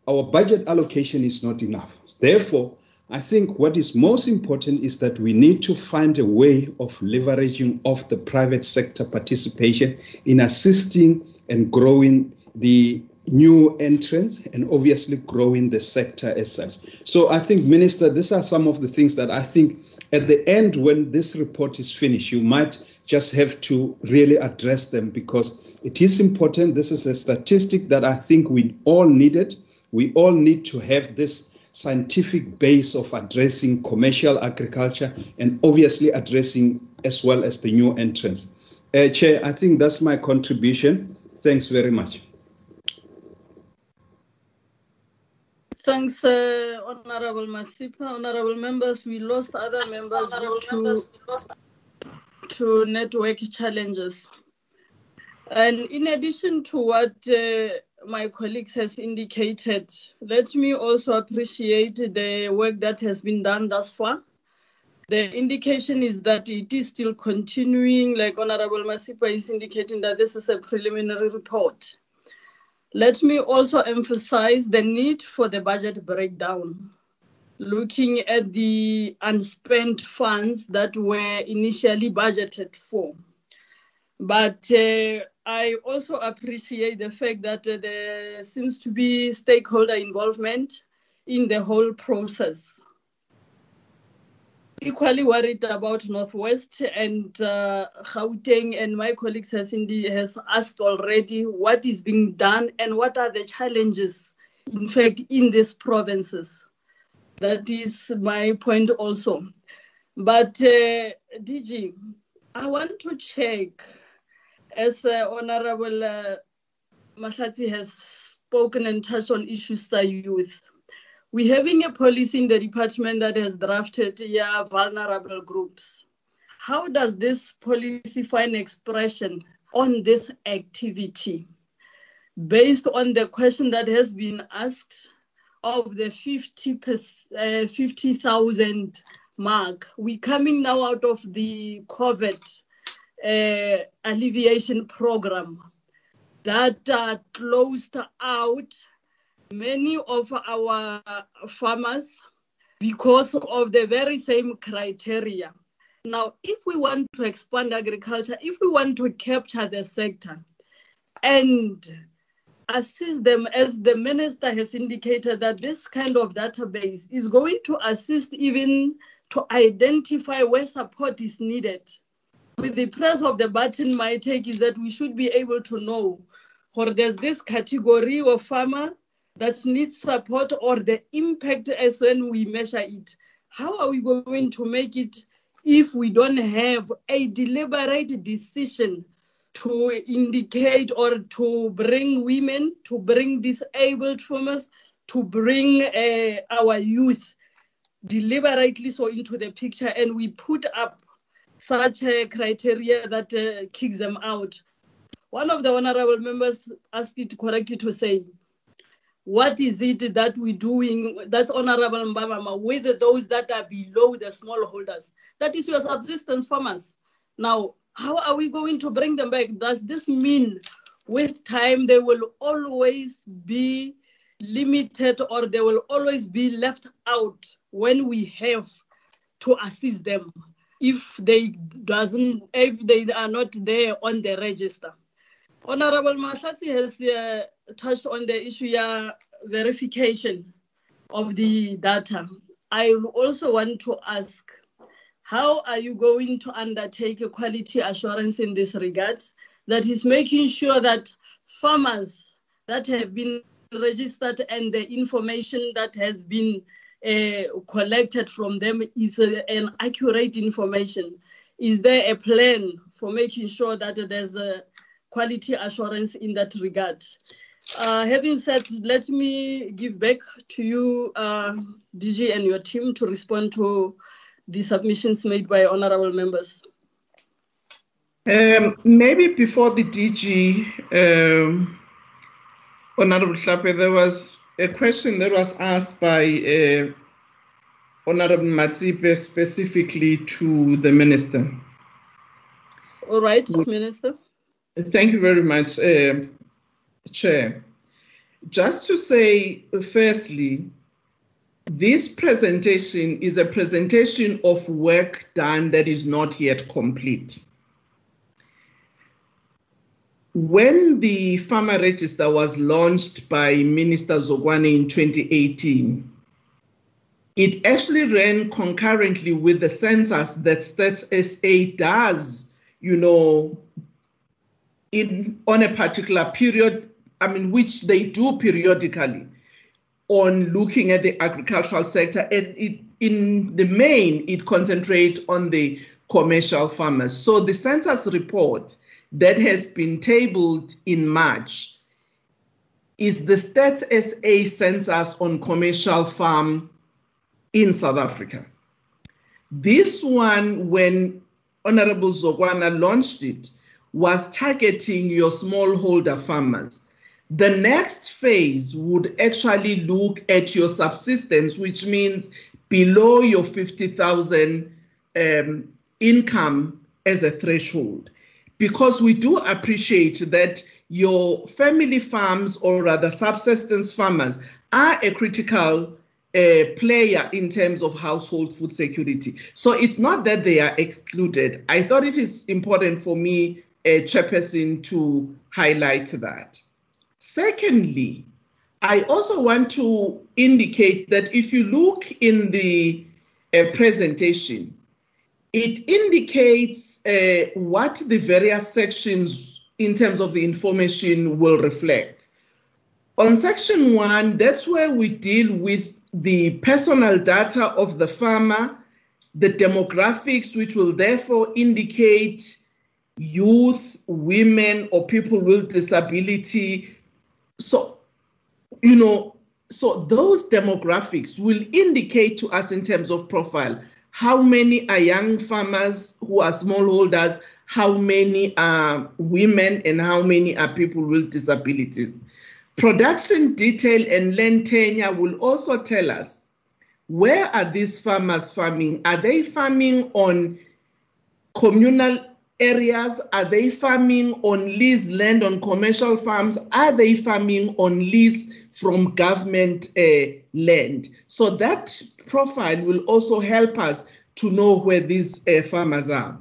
our budget allocation is not enough. Therefore, I think what is most important is that we need to find a way of leveraging of the private sector participation in assisting and growing the new entrants and obviously growing the sector as such. So I think, Minister, these are some of the things that I think at the end, when this report is finished, you might just have to really address them because it is important. This is a statistic that I think we all needed. We all need to have this scientific base of addressing commercial agriculture and obviously addressing as well as the new entrants. Uh, Chair, I think that's my contribution. Thanks very much. Thanks, uh, Honorable Masipa. Honorable members, we lost other members due to, to network challenges. And in addition to what uh, my colleagues has indicated, let me also appreciate the work that has been done thus far. The indication is that it is still continuing, like Honorable Masipa is indicating that this is a preliminary report. Let me also emphasize the need for the budget breakdown, looking at the unspent funds that were initially budgeted for. But uh, I also appreciate the fact that uh, there seems to be stakeholder involvement in the whole process. Equally worried about Northwest and uh, Gauteng, and my colleagues has, has asked already what is being done and what are the challenges, in fact, in these provinces. That is my point also. But uh, DG, I want to check as uh, Honorable uh, has spoken and touched on issues of youth, we're having a policy in the department that has drafted yeah, vulnerable groups. how does this policy find expression on this activity? Based on the question that has been asked of the 50 uh, 50,000 mark, we're coming now out of the COVID uh, alleviation program that uh, closed out many of our farmers because of the very same criteria. Now, if we want to expand agriculture, if we want to capture the sector and assist them, as the minister has indicated, that this kind of database is going to assist even to identify where support is needed. With the press of the button, my take is that we should be able to know or there's this category of farmer that needs support or the impact as when we measure it. How are we going to make it if we don't have a deliberate decision to indicate or to bring women, to bring disabled farmers, to bring uh, our youth deliberately so into the picture and we put up such a criteria that uh, kicks them out. One of the honorable members asked it correctly to say, what is it that we're doing, that's Honorable Mbabama, with those that are below the smallholders? That is your subsistence farmers. Now, how are we going to bring them back? Does this mean with time they will always be limited or they will always be left out when we have to assist them if they doesn't if they are not there on the register honorable mahlatsi has uh, touched on the issue of verification of the data. I also want to ask, how are you going to undertake a quality assurance in this regard that is making sure that farmers that have been registered and the information that has been uh, collected from them is uh, an accurate information? Is there a plan for making sure that there's a quality assurance in that regard? Uh, having said, let me give back to you, uh, DG, and your team to respond to the submissions made by honorable members. Um, maybe before the DG, um, Honorable Hlape, there was a question that was asked by uh, Honorable Matsipe specifically to the Minister. All right, Minister. Thank you very much. Uh, Chair. Just to say, firstly, this presentation is a presentation of work done that is not yet complete. When the farmer register was launched by Minister Zokwana in 2018, it actually ran concurrently with the census that Stats SA does, you know, in on a particular period I mean, which they do periodically on looking at the agricultural sector. And it, in the main, it concentrates on the commercial farmers. So the census report that has been tabled in March is the Stats SA census on commercial farm in South Africa. This one, when Honorable Zokwana launched it, was targeting your smallholder farmers. The next phase would actually look at your subsistence, which means below your 50,000 um, income as a threshold. Because we do appreciate that your family farms or rather subsistence farmers are a critical uh, player in terms of household food security. So it's not that they are excluded. I thought it is important for me, uh, Chairperson, to highlight that. Secondly, I also want to indicate that if you look in the uh, presentation, it indicates uh, what the various sections in terms of the information will reflect. On section one, that's where we deal with the personal data of the farmer, the demographics, which will therefore indicate youth, women, or people with disability, so, you know, so those demographics will indicate to us in terms of profile how many are young farmers who are smallholders, how many are women, and how many are people with disabilities. Production detail and land tenure will also tell us where are these farmers farming? Are they farming on communal areas? Are they farming on lease land on commercial farms? Are they farming on lease from government uh, land? So that profile will also help us to know where these uh, farmers are.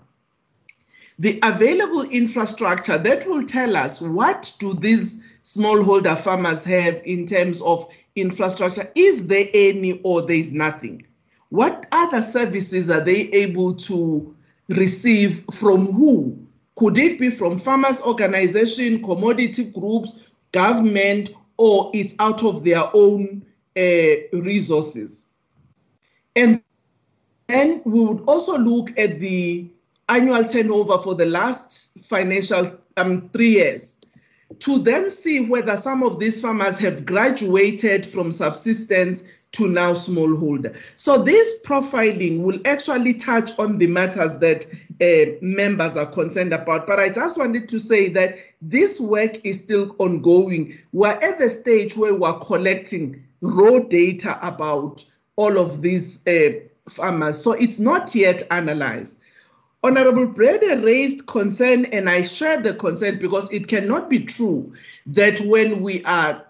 The available infrastructure that will tell us what do these smallholder farmers have in terms of infrastructure. Is there any or there is nothing? What other services are they able to receive from who? Could it be from farmers organization, commodity groups, government, or it's out of their own uh, resources? And then we would also look at the annual turnover for the last financial um, three years to then see whether some of these farmers have graduated from subsistence to now smallholder. So this profiling will actually touch on the matters that uh, members are concerned about. But I just wanted to say that this work is still ongoing. We're at the stage where we're collecting raw data about all of these uh, farmers. So it's not yet analyzed. Honorable Brady raised concern, and I share the concern because it cannot be true that when we are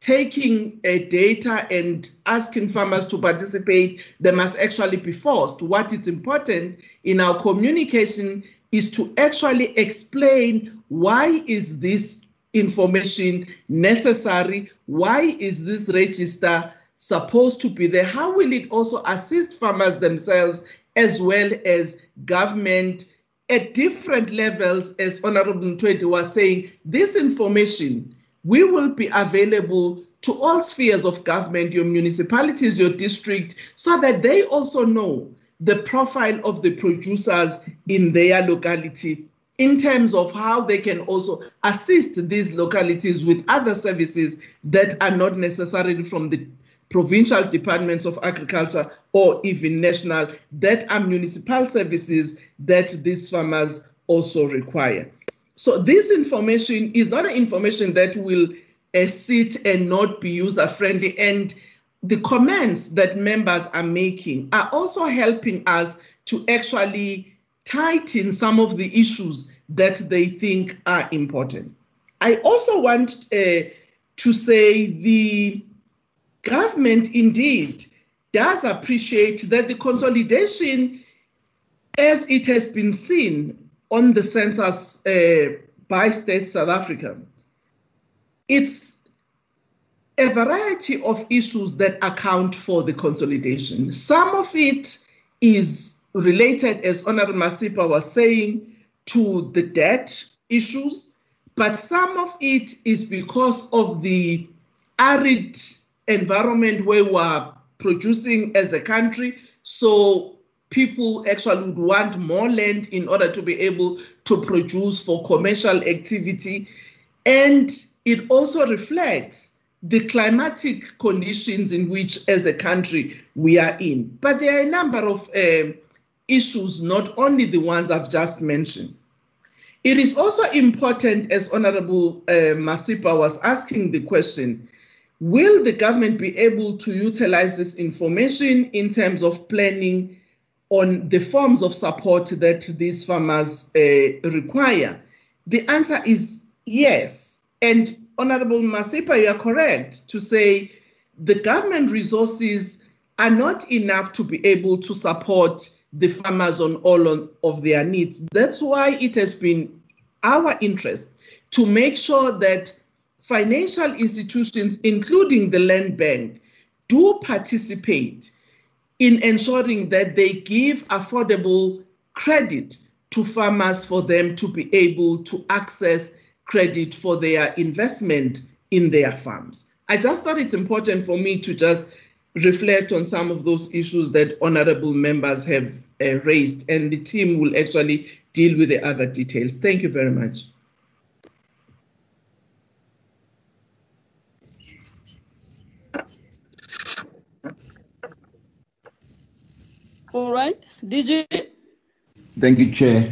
taking a data and asking farmers to participate, they must actually be forced. What is important in our communication is to actually explain why is this information necessary? Why is this register supposed to be there? How will it also assist farmers themselves as well as government at different levels, as Honorable Ntwedi was saying, this information we will be available to all spheres of government, your municipalities, your district, so that they also know the profile of the producers in their locality in terms of how they can also assist these localities with other services that are not necessarily from the provincial departments of agriculture or even national that are municipal services that these farmers also require. So this information is not an information that will uh, sit and not be user friendly and the comments that members are making are also helping us to actually tighten some of the issues that they think are important. I also want uh, to say the government indeed does appreciate that the consolidation, as it has been seen on the census uh, by Stats South Africa, it's a variety of issues that account for the consolidation. Some of it is related, as Honorable Masipa was saying, to the debt issues, but some of it is because of the arid environment where we're producing as a country. So people actually would want more land in order to be able to produce for commercial activity. And it also reflects the climatic conditions in which, as a country, we are in. But there are a number of uh, issues, not only the ones I've just mentioned. It is also important, as Honorable uh, Masipa was asking the question, Will the government be able to utilize this information in terms of planning on the forms of support that these farmers uh, require? The answer is yes. And Honorable Masipa, you are correct to say the government resources are not enough to be able to support the farmers on all of their needs. That's why it has been our interest to make sure that financial institutions, including the Land Bank, do participate in ensuring that they give affordable credit to farmers for them to be able to access credit for their investment in their farms. I just thought it's important for me to just reflect on some of those issues that honorable members have uh, raised, and the team will actually deal with the other details. Thank you very much. All right, DG. Thank you, Chair.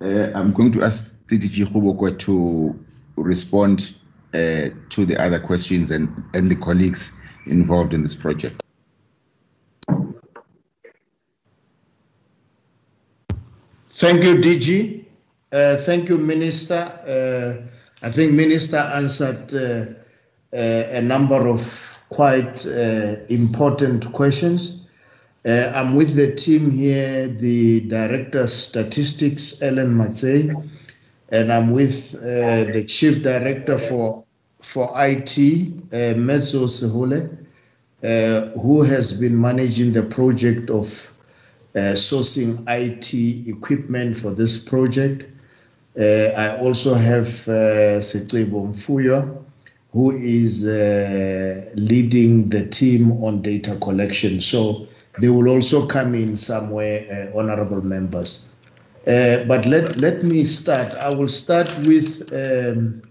Uh, I'm going to ask DDG Kgobokwe to respond uh, to the other questions and, and the colleagues involved in this project. Thank you, DG. Uh, thank you, Minister. Uh, I think Minister answered uh, uh a number of quite uh, important questions. Uh, I'm with the team here, the Director of Statistics, Ellen Matzei, and I'm with the Chief Director for, for IT, uh, Mezzo Sehule, who has been managing the project of uh, sourcing IT equipment for this project. Uh, I also have uh, Mfuyo, who is uh, leading the team on data collection. So they will also come in somewhere, uh, honorable members. Uh, but let, let me start. I will start with um,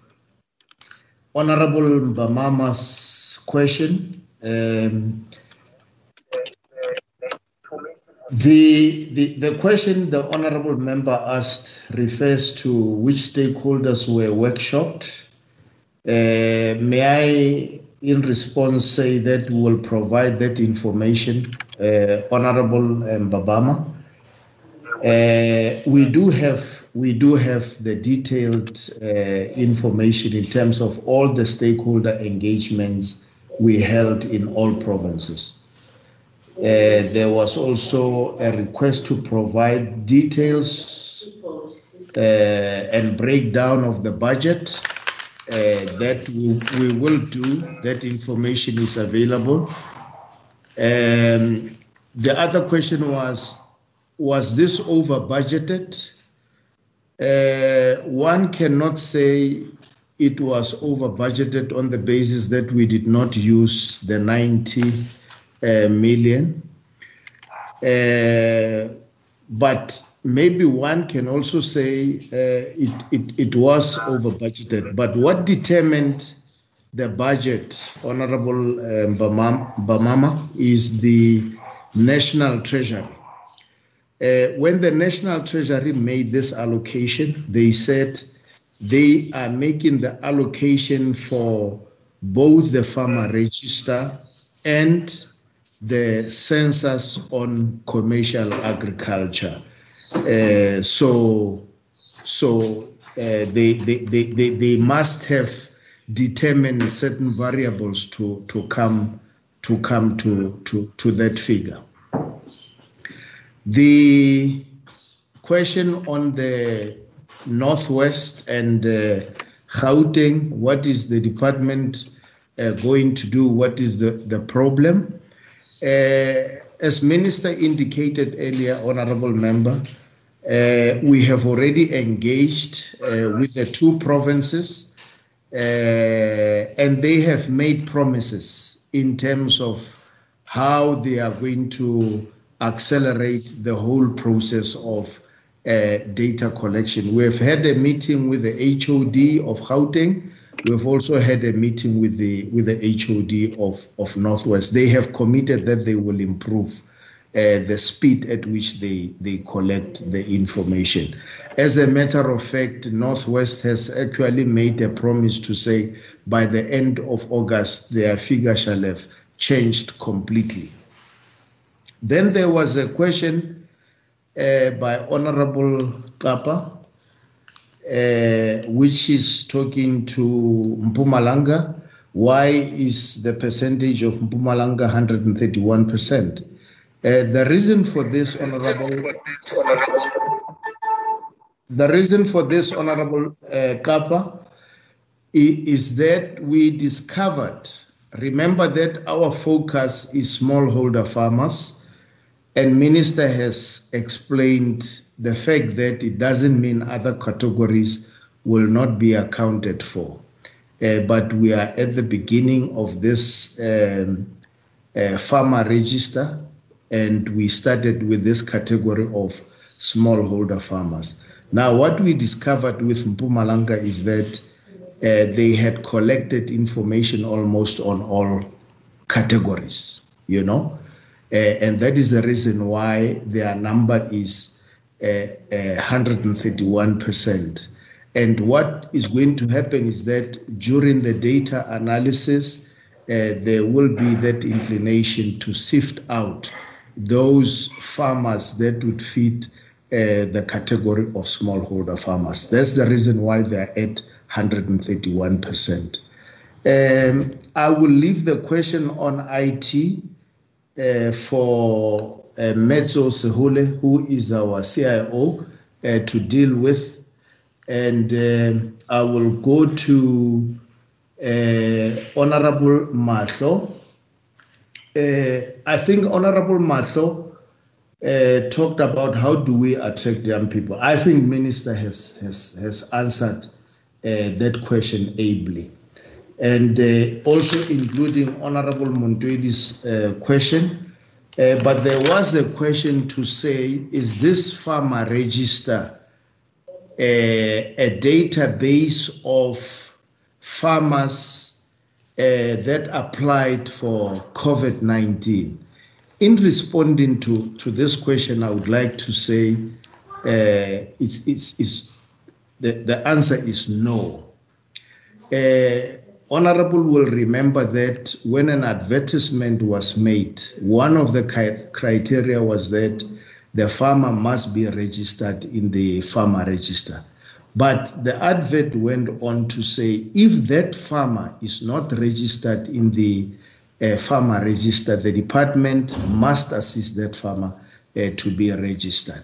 Honorable Mbabama's question. Um, the, the, the question the honorable member asked refers to which stakeholders were workshopped. Uh, may I, in response, say that we will provide that information, uh, Honorable um, Babama. Uh, we do have we do have the detailed uh, information in terms of all the stakeholder engagements we held in all provinces. Uh, there was also a request to provide details uh, and breakdown of the budget. Uh, that we, we, will do. That information is available. Um, the other question was Was this over budgeted? Uh, one cannot say it was over budgeted on the basis that we did not use the 90 uh, million. Uh, but maybe one can also say uh, it, it, it was over budgeted. But what determined the budget, Honorable uh, Bamama, is the National Treasury. Uh, when the National Treasury made this allocation, they said they are making the allocation for both the farmer register and the census on commercial agriculture. Uh, so so uh, they, they, they, they, they must have determined certain variables to, to come to come to, to, to that figure. The question on the Northwest and uh, Gauteng, what is the department uh, going to do? What is the, the problem? Uh, as Minister indicated earlier, Honorable Member, uh, we have already engaged uh, with the two provinces uh, and they have made promises in terms of how they are going to accelerate the whole process of uh, data collection. We have had a meeting with the HOD of Gauteng We've also had a meeting with the with the HOD of, of Northwest. They have committed that they will improve uh, the speed at which they, they collect the information. As a matter of fact, Northwest has actually made a promise to say by the end of August, their figure shall have changed completely. Then there was a question uh, by Honorable Kapa uh, which is talking to Mpumalanga. Why is the percentage of Mpumalanga 131%? Uh, the reason for this, Honorable, the reason for this, Honorable uh, Kappa, is that we discovered, remember that our focus is smallholder farmers, and Minister has explained the fact that it doesn't mean other categories will not be accounted for. Uh, but we are at the beginning of this um, uh, farmer register, and we started with this category of smallholder farmers. Now, what we discovered with Mpumalanga is that uh, they had collected information almost on all categories, you know. and that is the reason why their number is 131%. And what is going to happen is that during the data analysis, uh, there will be that inclination to sift out those farmers that would fit uh, the category of smallholder farmers. That's the reason why they're at 131%. Um, I will leave the question on IT uh, for uh, Metso Sehule, who is our CIO, uh, to deal with. And uh, I will go to uh, Honorable Mahlo. Uh, I think Honorable Mahlo talked about how do we attract young people. I think Minister has has has answered that question ably, and also including Honorable Montwedi's uh, but there was a question to say: Is this farmer register a database of farmers uh, that applied for COVID 19. In responding to, to this question, I would like to say uh, it's, it's, it's, the, the answer is no. Uh, Honorable will remember that when an advertisement was made, one of the criteria was that the farmer must be registered in the farmer register. But the advert went on to say if that farmer is not registered in the uh, farmer register, the department must assist that farmer uh, to be registered.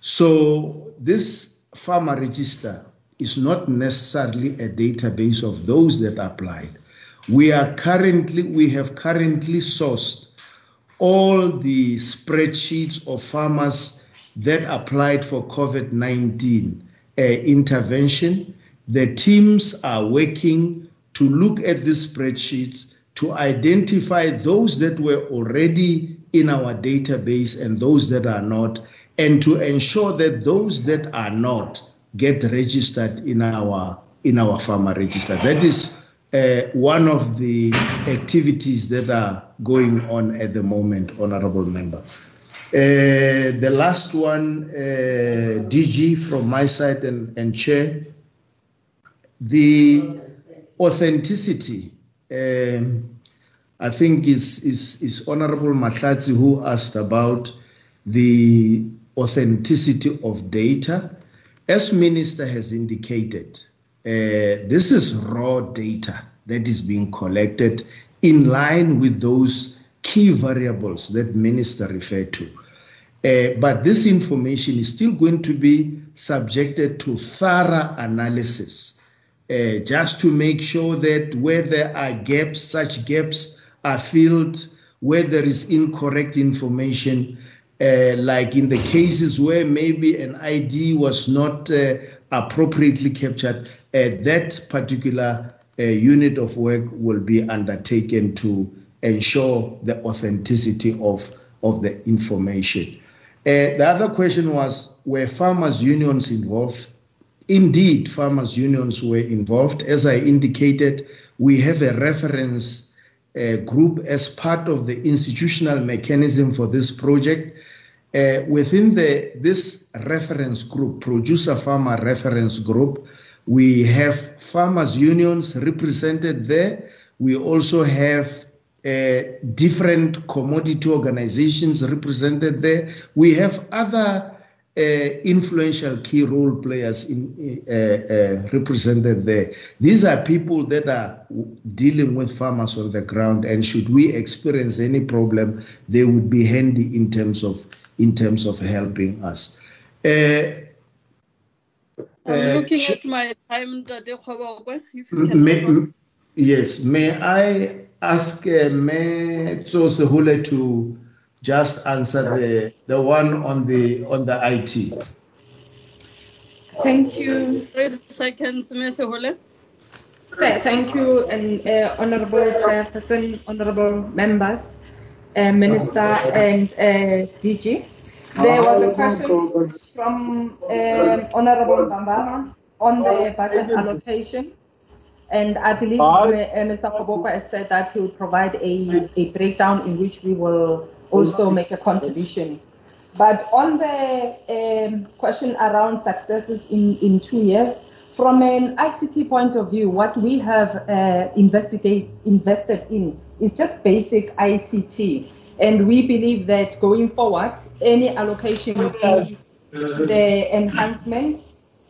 So this farmer register is not necessarily a database of those that applied. We are currently we have currently sourced all the spreadsheets of farmers that applied for COVID-19 uh, intervention. The teams are working to look at these spreadsheets to identify those that were already in our database and those that are not, and to ensure that those that are not get registered in our in our farmer register. That is uh, one of the activities that are going on at the moment, honorable member. Uh, the last one, uh, DG from my side and, and chair, the authenticity, um, I think is, is, is Honorable Mahlatsi who asked about the authenticity of data. As Minister has indicated, uh, this is raw data that is being collected in line with those key variables that minister referred to. Uh, but this information is still going to be subjected to thorough analysis uh, just to make sure that where there are gaps, such gaps are filled, where there is incorrect information, uh, like in the cases where maybe an ID was not uh, appropriately captured, uh, that particular uh, unit of work will be undertaken to ensure the authenticity of, of the information. Uh, the other question was were farmers' unions involved? Indeed, farmers' unions were involved. As I indicated, we have a reference uh, group as part of the institutional mechanism for this project. Uh, within the this reference group, producer farmer reference group, we have farmers' unions represented there. We also have uh, different commodity organizations represented there. We have other influential key role players in, uh, uh, represented there. These are people that are dealing with farmers on the ground, and should we experience any problem, they would be handy in terms of in terms of helping us. Uh, I'm looking at my time, If you can may, yes, may I ask uh, Sehule to just answer the the one on the on the IT. Thank you. Wait a second, Sehule. Thank you, and uh, honorable chairperson, honorable members, uh, minister, and uh, DG. There was a question from um, honorable Bambama on the budget allocation. And I believe uh, Mr. Kgobokwe has said that he will provide a, a breakdown in which we will also make a contribution. But on the um, question around successes in, in two years, from an ICT point of view, what we have uh, invested in is just basic ICT. And we believe that going forward, any allocation be the enhancement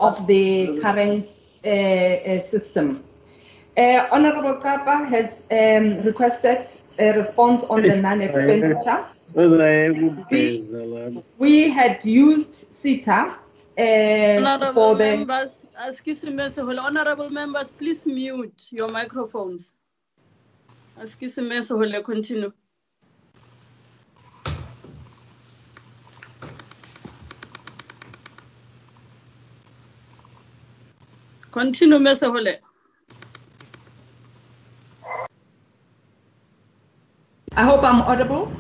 of the current uh, uh, system. Uh, Honorable Kapa has um, requested a response on the non-expenditure. We, we had used SITA uh, Honorable for the members, excuse me, Mesehole. Honorable members, please mute your microphones. Excuse me, Mesehole, continue. Continue, Mesehole. I hope I'm audible.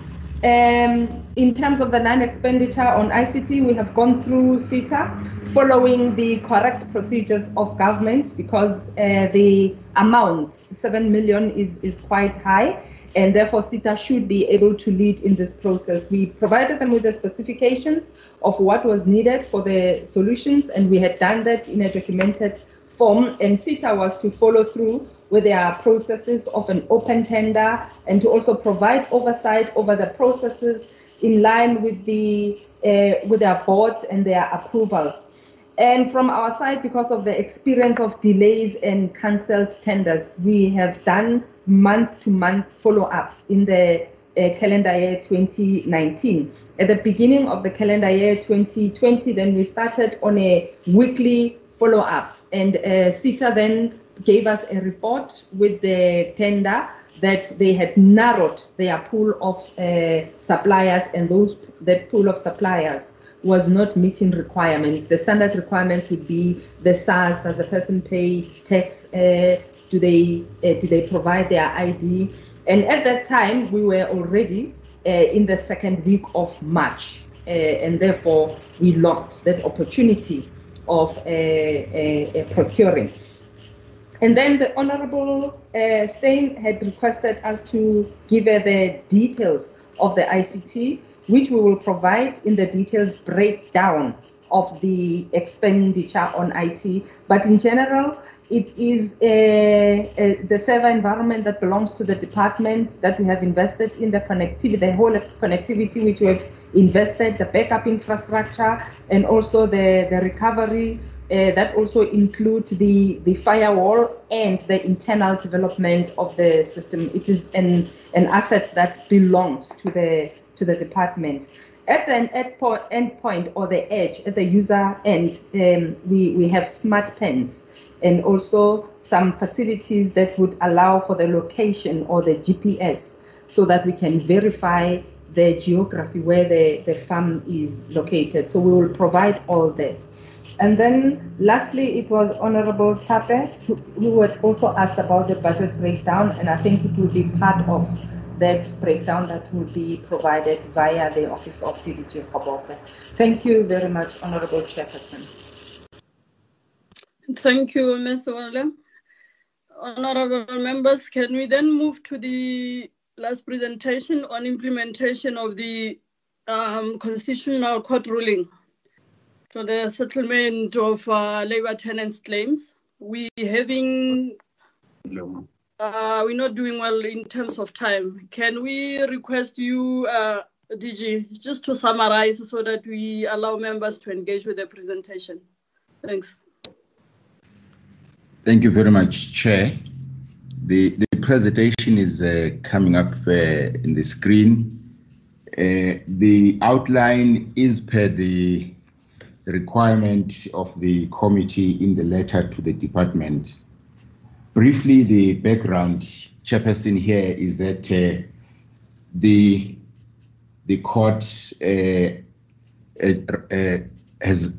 Um, in terms of the non-expenditure on ICT, we have gone through SITA following the correct procedures of government because uh, the amount, 7 million, is, is quite high and therefore SITA should be able to lead in this process. We provided them with the specifications of what was needed for the solutions and we had done that in a documented form and SITA was to follow through with their processes of an open tender and to also provide oversight over the processes in line with the uh, with their boards and their approvals. And from our side, because of the experience of delays and cancelled tenders, we have done month to month follow ups in the uh, calendar year 2019. At the beginning of the calendar year 2020, then we started on a weekly follow ups, and uh, SITA then gave us a report with the tender that they had narrowed their pool of uh, suppliers and those that pool of suppliers was not meeting requirements. The standard requirements would be the SARS, does the person pay tax, uh, do they uh, do they provide their ID? And at that time, we were already uh, in the second week of March, uh, and therefore we lost that opportunity of uh, procuring. And then the Honorable uh, had requested us to give her the details of the ICT, which we will provide in the details breakdown of the expenditure on IT. But in general, it is a, a, the server environment that belongs to the department that we have invested in the connectivity, the whole connectivity which we have invested, the backup infrastructure, and also the, the recovery uh, that also includes the, the firewall and the internal development of the system. It is an, an asset that belongs to the to the department. At the end, end point or the edge, at the user end, um, we, we have smart pens and also some facilities that would allow for the location or the GPS so that we can verify the geography where the, the farm is located. So we will provide all that. And then lastly, it was Honorable Tape who, who had also asked about the budget breakdown, and I think it will be part of that breakdown that will be provided via the Office of DDG Kgobokwe. Thank you very much, Honorable Chairperson. Thank you, Ms. Wale. Honorable members, can we then move to the last presentation on implementation of the um, Constitutional Court ruling? For the settlement of uh, labor tenants claims. We having uh, we're not doing well in terms of time. Can we request you, uh, DG, just to summarize so that we allow members to engage with the presentation? Thanks. Thank you very much, Chair. The, the presentation is uh, coming up uh, in the screen. Uh, the outline is per the requirement of the committee in the letter to the department. Briefly, the background, Chairperson, here is that uh, the the court uh, uh, uh, has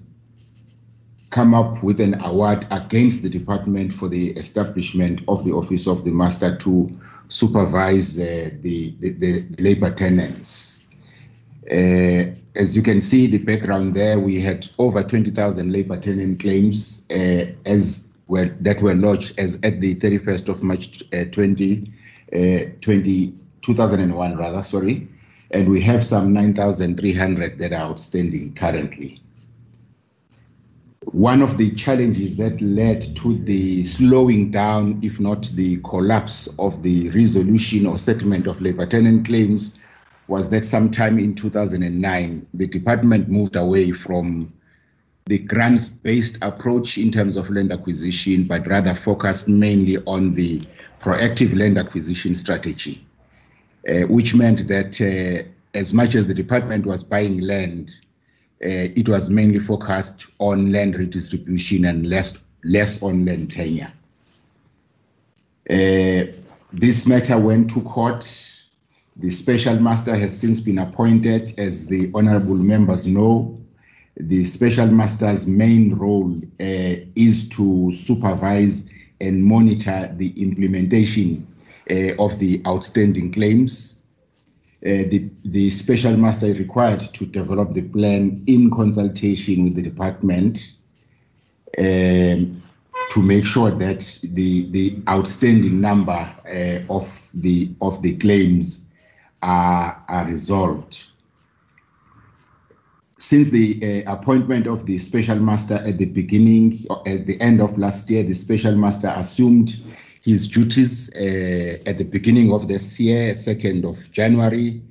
come up with an award against the department for the establishment of the office of the master to supervise uh, the, the, the labor tenants. Uh, as you can see, the background there, we had over 20,000 labor tenant claims uh, as well that were lodged as at the 31st of March uh, 20, uh, 20, 2001, rather, sorry. and we have some 9,300 that are outstanding currently. One of the challenges that led to the slowing down, if not the collapse, of the resolution or settlement of labor tenant claims was that sometime in 2009, the department moved away from the grants based approach in terms of land acquisition, but rather focused mainly on the proactive land acquisition strategy, uh, which meant that uh, as much as the department was buying land, uh, it was mainly focused on land redistribution and less, less on land tenure. Uh, this matter went to court. The special master has since been appointed, as the honorable members know. The special master's main role uh, is to supervise and monitor the implementation uh, of the outstanding claims uh, the, the special master is required to develop the plan in consultation with the department um, to make sure that the, the outstanding number uh, of, the, of the claims are, are resolved. Since the uh, appointment of the special master at the beginning, at the end of last year, the special master assumed his duties uh, at the beginning of this year, 2nd of January.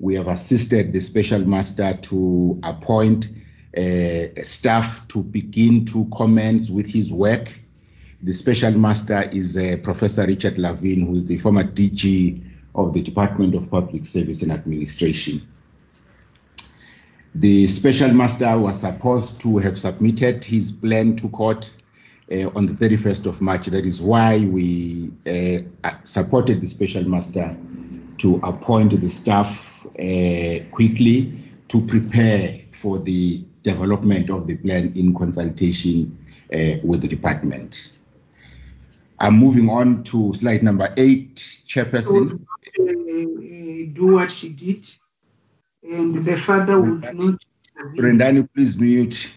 We have assisted the special master to appoint uh, staff to begin to commence with his work. The special master is uh, Professor Richard Levin, who is the former DG of the Department of Public Service and Administration. The special master was supposed to have submitted his plan to court uh, on the 31st of March. That is why we uh, supported the special master to appoint the staff uh, quickly to prepare for the development of the plan in consultation uh, with the department. I'm moving on to slide number eight, Chairperson. Uh, do what she did, and the father would not. Brendani, please mute.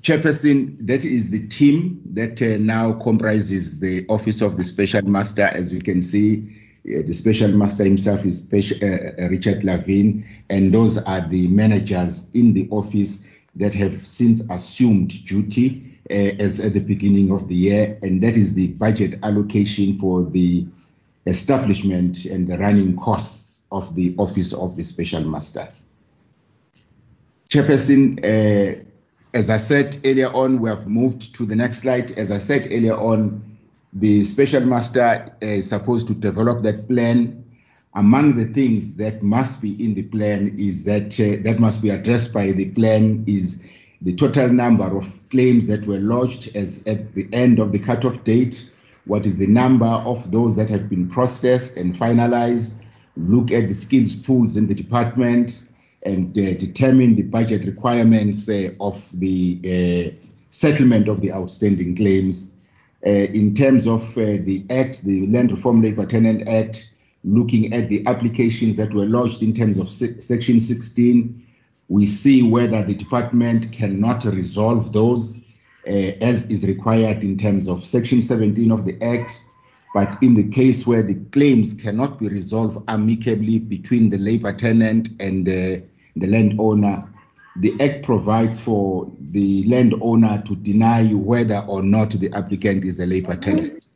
Chairperson, that is the team that uh, now comprises the Office of the Special Master. As you can see, uh, the Special Master himself is special, uh, uh, Richard Levin, and those are the managers in the office that have since assumed duty uh, as at the beginning of the year, and that is the budget allocation for the establishment and the running costs of the Office of the Special Master. Chairperson, uh, as I said earlier on, we have moved to the next slide. As I said earlier on, the special master is supposed to develop that plan. Among the things that must be in the plan is that uh, that must be addressed by the plan is the total number of claims that were lodged as at the end of the cutoff date. What is the number of those that have been processed and finalized? Look at the skills pools in the department and uh, determine the budget requirements uh, of the uh, settlement of the outstanding claims. Uh, in terms of uh, the Act, the Land Reform Labor Tenant Act, looking at the applications that were lodged in terms of Section 16, we see whether the department cannot resolve those uh, as is required in terms of Section 17 of the Act. But in the case where the claims cannot be resolved amicably between the labor tenant and the landowner, the Act provides for the landowner to deny whether or not the applicant is a labor tenant.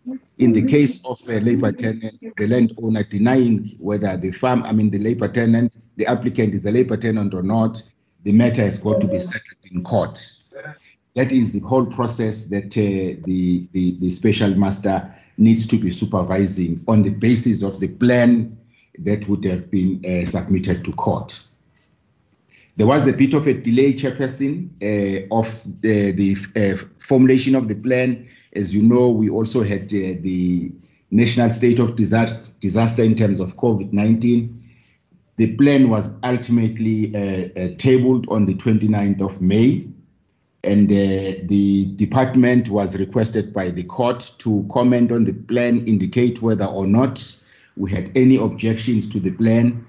In the case of a labor tenant, the landowner denying whether the farm, I mean the labor tenant, the applicant is a labor tenant or not, the matter has got to be settled in court. That is the whole process that uh, the, the, the special master needs to be supervising on the basis of the plan that would have been uh, submitted to court. There was a bit of a delay, Chairperson, uh, of the, the uh, formulation of the plan. As you know, we also had uh, the national state of disaster, in terms of COVID 19. The plan was ultimately uh, uh, tabled on the 29th of May and uh, the department was requested by the court to comment on the plan, indicate whether or not we had any objections to the plan.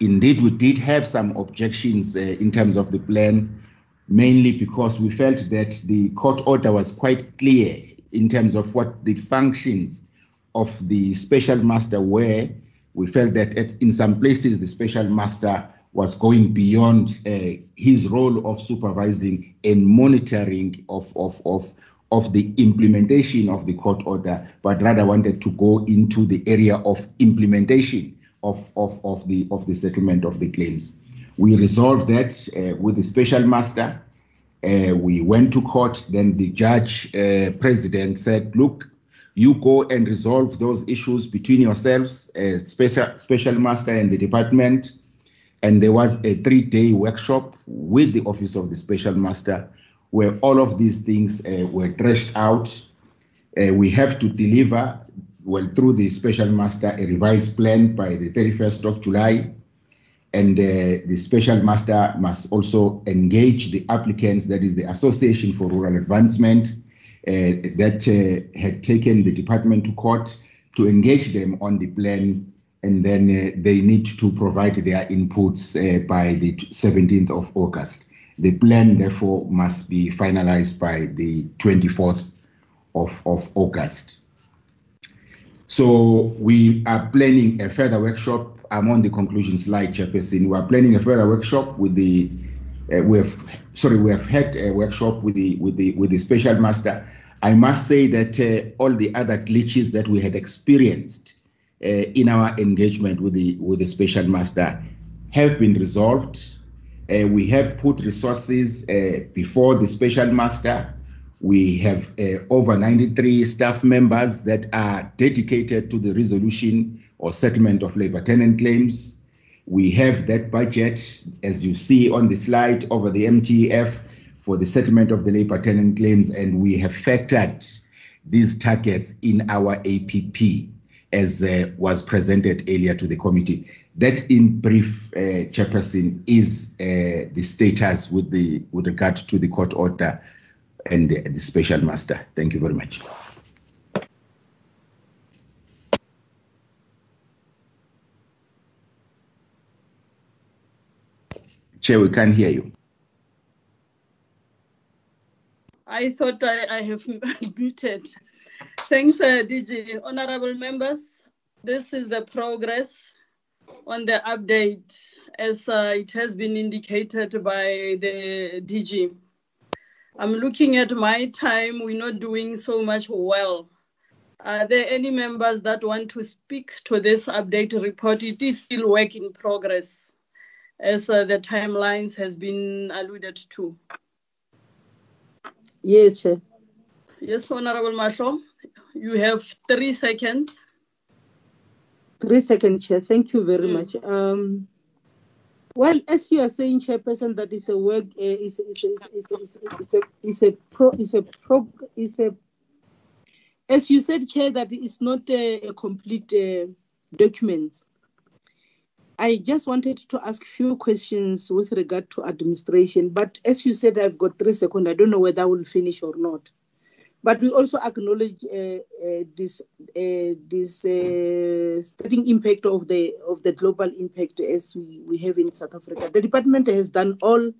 Indeed, we did have some objections uh, in terms of the plan, mainly because we felt that the court order was quite clear in terms of what the functions of the special master were. we felt that at, in some places the special master was going beyond uh, his role of supervising and monitoring of, of, of, of the implementation of the court order, but rather wanted to go into the area of implementation of, of, of, the, of the settlement of the claims. We resolved that uh, with the special master. Uh, we went to court. Then the judge uh, president said, Look, you go and resolve those issues between yourselves, uh, special, special master and the department. And there was a three day workshop with the office of the special master where all of these things uh, were thrashed out. Uh, we have to deliver, well, through the special master, a revised plan by the 31st of July. And uh, the special master must also engage the applicants, that is the Association for Rural Advancement, uh, that uh, had taken the department to court to engage them on the plan and then uh, they need to provide their inputs uh, by the 17th of August. The plan, therefore, must be finalized by the 24th of, of August. So we are planning a further workshop. I'm on the conclusion slide, Chairperson. We are planning a further workshop with the uh, we have sorry we have had a workshop with the with the with the special master. I must say that uh, all the other glitches that we had experienced uh, in our engagement with the with the special master have been resolved. Uh, we have put resources uh, before the special master. We have uh, over 93 staff members that are dedicated to the resolution or settlement of labor tenant claims. We have that budget, as you see on the slide, over the MTF for the settlement of the labor tenant claims, and we have factored these targets in our APP as uh, was presented earlier to the committee. That, in brief, uh, Chairperson, is uh, the status with the with regard to the court order and the, the special master. Thank you very much. Chair, we can't hear you. I thought I, I have muted. Thanks, uh, DG. Honorable members, this is the progress on the update as uh, it has been indicated by the DG. I'm looking at my time, we're not doing so much well. Are there any members that want to speak to this update report? It is still work in progress as uh, the timelines has been alluded to. Yes, Chair. Yes, Honorable Mahlo, you have three seconds. Three seconds, Chair. Thank you very mm. much. Um, well, as you are saying, Chairperson, that is a work, uh, is is is is is a is a pro is a pro is a as you said, Chair, that it's not a, a complete uh, document. I just wanted to ask a few questions with regard to administration, but as you said, I've got three seconds. I don't know whether I will finish or not. But we also acknowledge uh, uh, this uh, this uh, starting impact of the of the global impact as we, we have in South Africa. The department has done all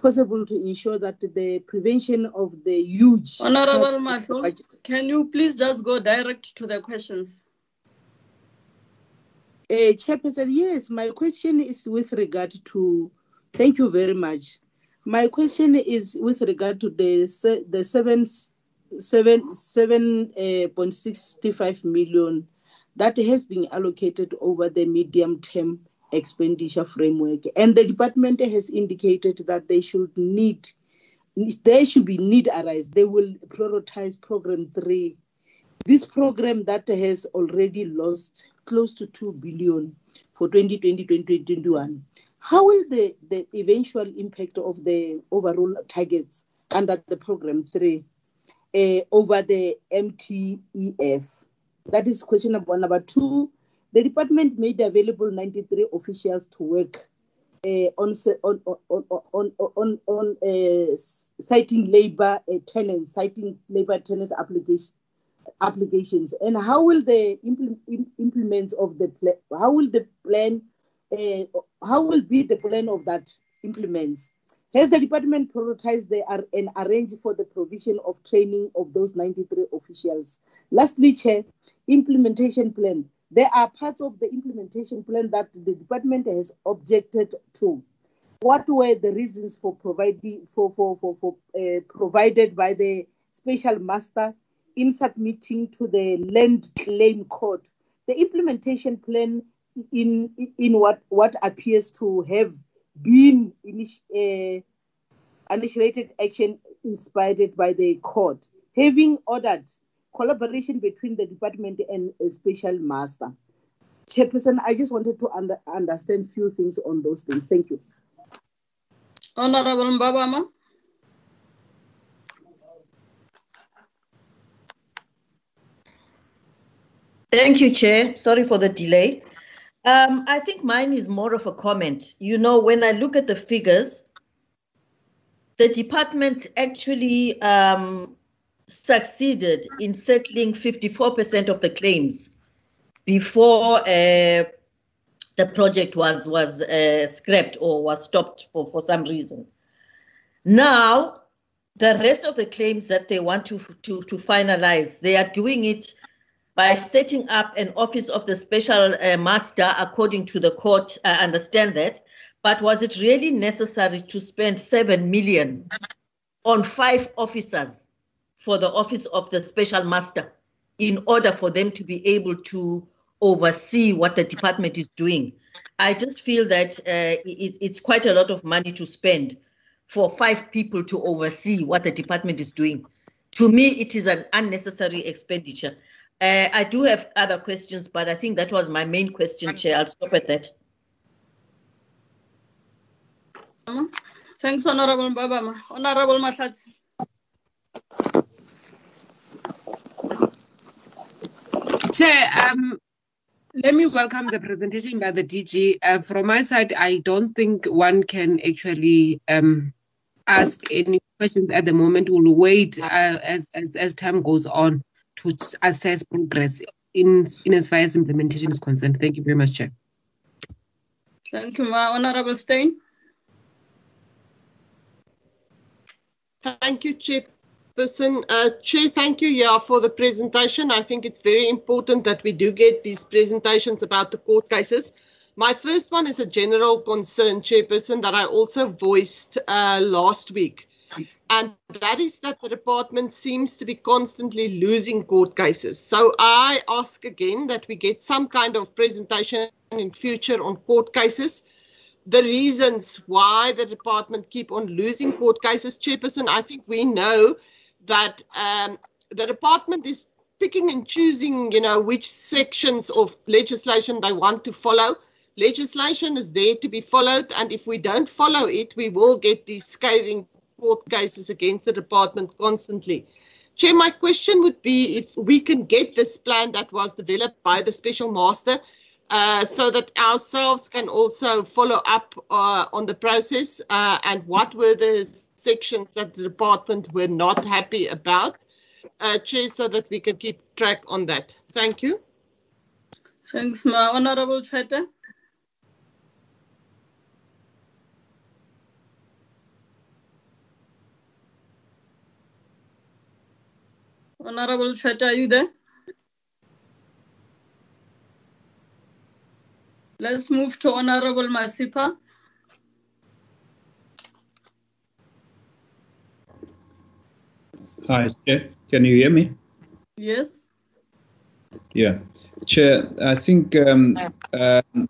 possible to ensure that the prevention of the huge. Honorable Mahlo, can you please just go direct to the questions? Uh, Chairperson, yes, my question is with regard to, thank you very much. My question is with regard to the the seven seven seven uh, point sixty five million that has been allocated over the medium term expenditure framework, and the department has indicated that they should need there should be need arise. They will prioritize program three. This program that has already lost close to 2 billion for 2020-2021. How will the, the eventual impact of the overall targets under the program three uh, over the MTEF? That is question number one. Number two, the department made available 93 officials to work uh, on, on, on, on, on, on uh, citing labor uh, tenants, citing labor tenants applications applications and how will the implement, implement of the plan how will the plan uh, how will be the plan of that implements Has the department prioritized the, and arranged for the provision of training of those 93 officials? Lastly, Chair, implementation plan. There are parts of the implementation plan that the department has objected to. What were the reasons for providing for for for, for uh, provided by the special master in submitting to the land claim court? The implementation plan in in what what appears to have been initi- uh, initiated action inspired by the court, having ordered collaboration between the department and a special master. Chairperson, I just wanted to under, understand few things on those things. Thank you. Honorable Mbabama. Thank you, Chair. Sorry for the delay. Um, I think mine is more of a comment. You know, when I look at the figures, the department actually um, succeeded in settling 54% of the claims before uh, the project was was uh, scrapped or was stopped for, for some reason. Now, the rest of the claims that they want to, to, to finalize, they are doing it by setting up an office of the special uh, master according to the court. I understand that. But was it really necessary to spend 7 million on five officers for the office of the special master in order for them to be able to oversee what the department is doing? I just feel that uh, it, it's quite a lot of money to spend for five people to oversee what the department is doing. To me, it is an unnecessary expenditure. Uh, I do have other questions, but I think that was my main question, Chair. I'll stop at that. Thanks, Honorable Mbabama. Honorable Mahlatsi. Chair, um, let me welcome the presentation by the DG. Uh, from my side, I don't think one can actually um, ask any questions at the moment. We'll wait uh, as, as, as time goes on to assess progress in, in as far as implementation is concerned. Thank you very much, Chair. Thank you, Ma. Honorable Steyn. Thank you, Chairperson. Uh, Chair, thank you, yeah, for the presentation. I think it's very important that we do get these presentations about the court cases. My first one is a general concern, Chairperson, that I also voiced uh, last week. And that is that the department seems to be constantly losing court cases. So I ask again that we get some kind of presentation in future on court cases the reasons why the department keep on losing court cases, Chairperson, I think we know that um, the department is picking and choosing, you know, which sections of legislation they want to follow. Legislation is there to be followed, and if we don't follow it, we will get these scathing court cases against the department constantly. Chair, my question would be if we can get this plan that was developed by the special master uh, so that ourselves can also follow up uh, on the process uh, and what were the sections that the department were not happy about, uh, Chair, so that we can keep track on that. Thank you. Thanks, Ma. Honorable Tshwete. Honorable Tshwete, are you there? Let's move to Honorable Masipa. Hi, Chair. Can you hear me? Yes. Yeah. Chair, I think um, um,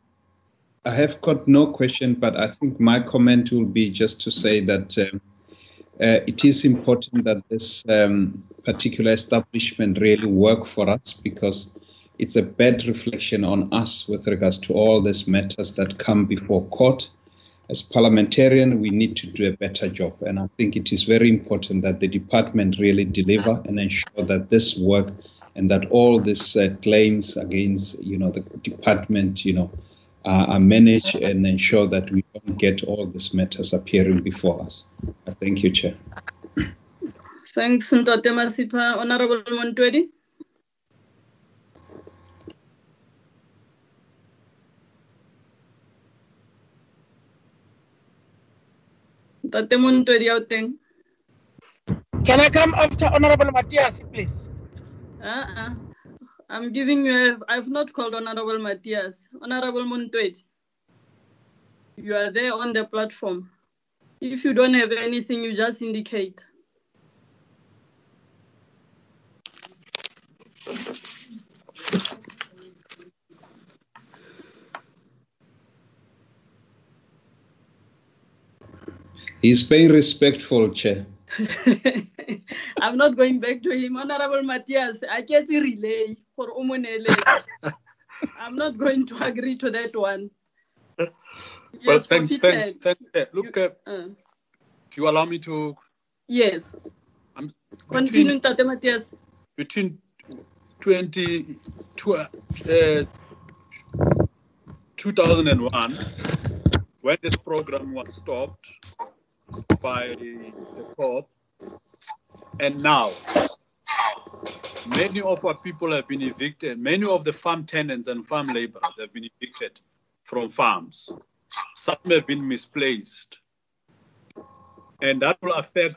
I have got no question, but I think my comment will be just to say that um, uh, it is important that this um, particular establishment really work for us because it's a bad reflection on us with regards to all these matters that come before court. As parliamentarian, we need to do a better job, and I think it is very important that the department really deliver and ensure that this work and that all these uh, claims against, you know, the department, you know, uh, are managed and ensure that we don't get all these matters appearing before us. Uh, thank you, Chair. Thanks, Ntate Masipa. Honorable Montwedi. Tate Montwedi out there. Can I come after Honorable Matiase, please? Uh-uh. I'm giving you, i I've not called Honorable Matiase. Honorable Montwedi, you are there on the platform. If you don't have anything, you just indicate. He's being respectful, Chair. I'm not going back to him. Honorable Matiase, I can't relay for Umunele. I'm not going to agree to that one. well, Yes, thank, forfeited. thank, thank, look, uh, Uh, you allow me to yes. I'm Continue, between, Tate Matiase. between 20, tw- uh, 2001, when this program was stopped by the court, and now, many of our people have been evicted. Many of the farm tenants and farm laborers have been evicted from farms. Some have been misplaced. And that will affect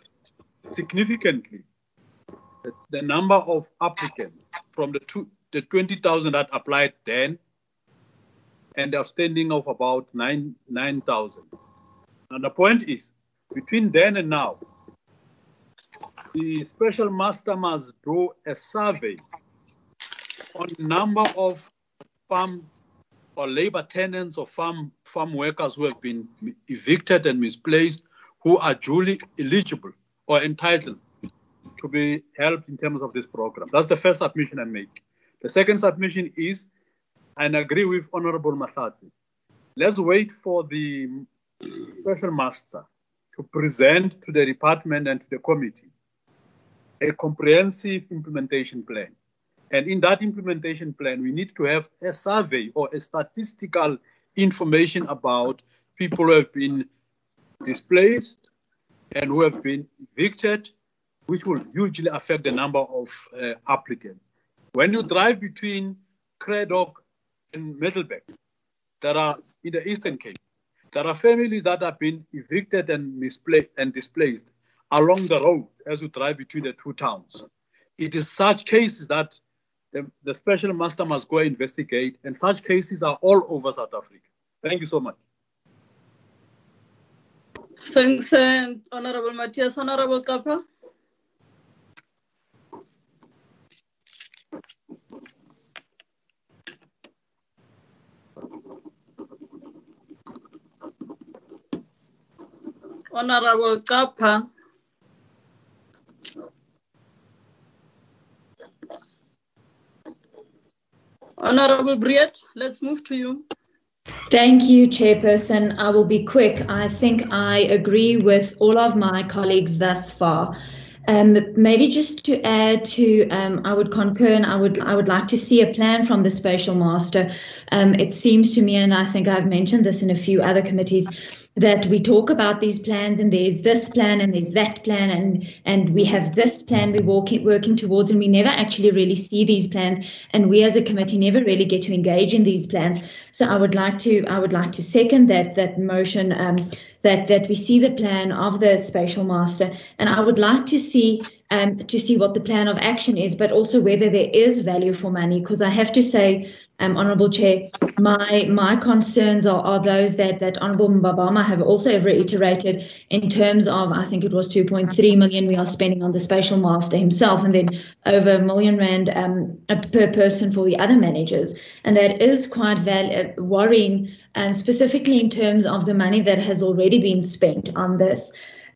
significantly the, number of applicants from the, the 20,000 that applied then and the outstanding of about 9 9,000. and the point is, between then and now, the special master must do a survey on number of farm or labor tenants or farm farm workers who have been evicted and misplaced who are duly eligible or entitled to be helped in terms of this program. That's the first submission I make. The second submission is, and I agree with Honorable Mahlatsi, let's wait for the special master to present to the department and to the committee a comprehensive implementation plan. And in that implementation plan, we need to have a survey or a statistical information about people who have been displaced and who have been evicted, which will hugely affect the number of uh, applicants. When you drive between Cradock and Middelburg, there are in the Eastern Cape, there are families that have been evicted and misplaced and displaced along the road as you drive between the two towns. It is such cases that the, the special master must go investigate, and such cases are all over South Africa. Thank you so much. Thanks, uh, Honorable Matiase. Honorable Kappa. Honorable Kappa. Honorable Breedt, let's move to you. Thank you, Chairperson. I will be quick. I think I agree with all of my colleagues thus far. Um, maybe just to add to, um, I would concur, and I would I would like to see a plan from the special master. Um, it seems to me, and I think I've mentioned this in a few other committees, that we talk about these plans and there's this plan and there's that plan and and we have this plan we're working working towards and we never actually really see these plans. And we as a committee never really get to engage in these plans. So i would like to i would like to second that that motion um, that that we see the plan of the special master. And i would like to see um, to see what the plan of action is but also whether there is value for money. Because i have to say um, Honourable Chair, my my concerns are, are those that that Honourable Mbabama have also reiterated in terms of I think it was 2.3 million we are spending on the special master himself, and then over a million rand um, per person for the other managers, and that is quite val- worrying, um, specifically in terms of the money that has already been spent on this.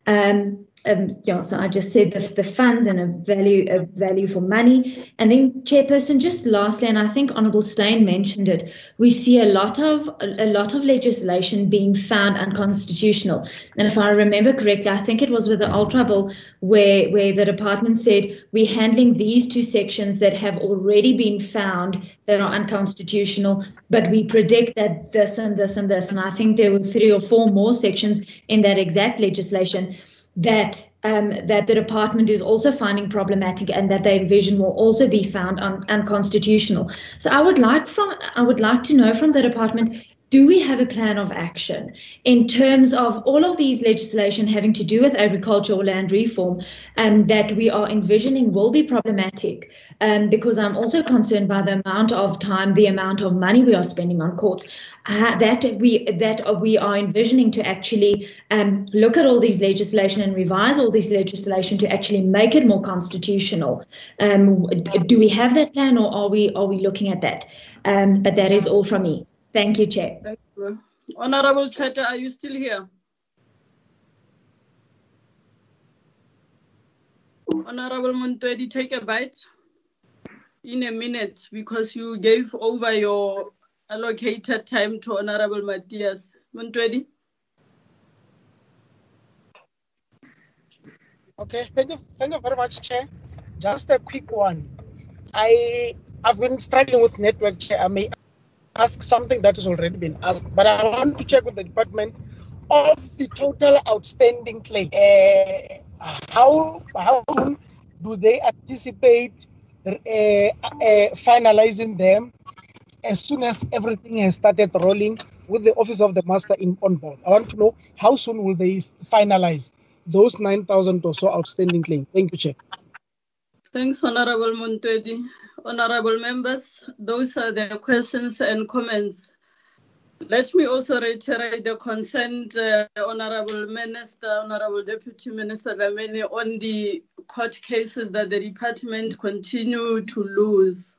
Um, um, I just said the, the funds and a value a value for money. And then, Chairperson, just lastly, and I think Honourable Steyn mentioned it, we see a lot of a lot of legislation being found unconstitutional. And if I remember correctly, I think it was with the Ultra Bill where where the department said we're handling these two sections that have already been found that are unconstitutional, but we predict that this and this and this. And I think there were three or four more sections in that exact legislation that um, that the department is also finding problematic and that they envision will also be found un- unconstitutional. So I would like from I would like to know from the department do we have a plan of action in terms of all of these legislation having to do with agricultural land reform um, that we are envisioning will be problematic um, because I'm also concerned by the amount of time, the amount of money we are spending on courts, uh, that we that we are envisioning to actually um, look at all these legislation and revise all these legislation to actually make it more constitutional. Um, do we have that plan, or are we are we looking at that? Um, but that is all from me. Thank you, Chair. Thank you. Honorable Tshwete, are you still here? Honorable Montwedi, take a bite in a minute because you gave over your allocated time to Honorable Matiase. Montwedi? Okay, thank you, thank you very much, Chair. Just a quick one. I I've been struggling with network, Chair. I may ask something that has already been asked, but I want to check with the department of the total outstanding claim. Uh, how how do they anticipate uh, uh, finalizing them as soon as everything has started rolling with the office of the master in on board? I want to know how soon will they finalize those 9,000 or so outstanding claims. Thank you, Chair. Thanks, Honorable Montwedi. Honorable members, those are the questions and comments. Let me also reiterate the consent, uh, Honorable Minister, Honorable Deputy Minister Dlamini, on the court cases that the department continue to lose.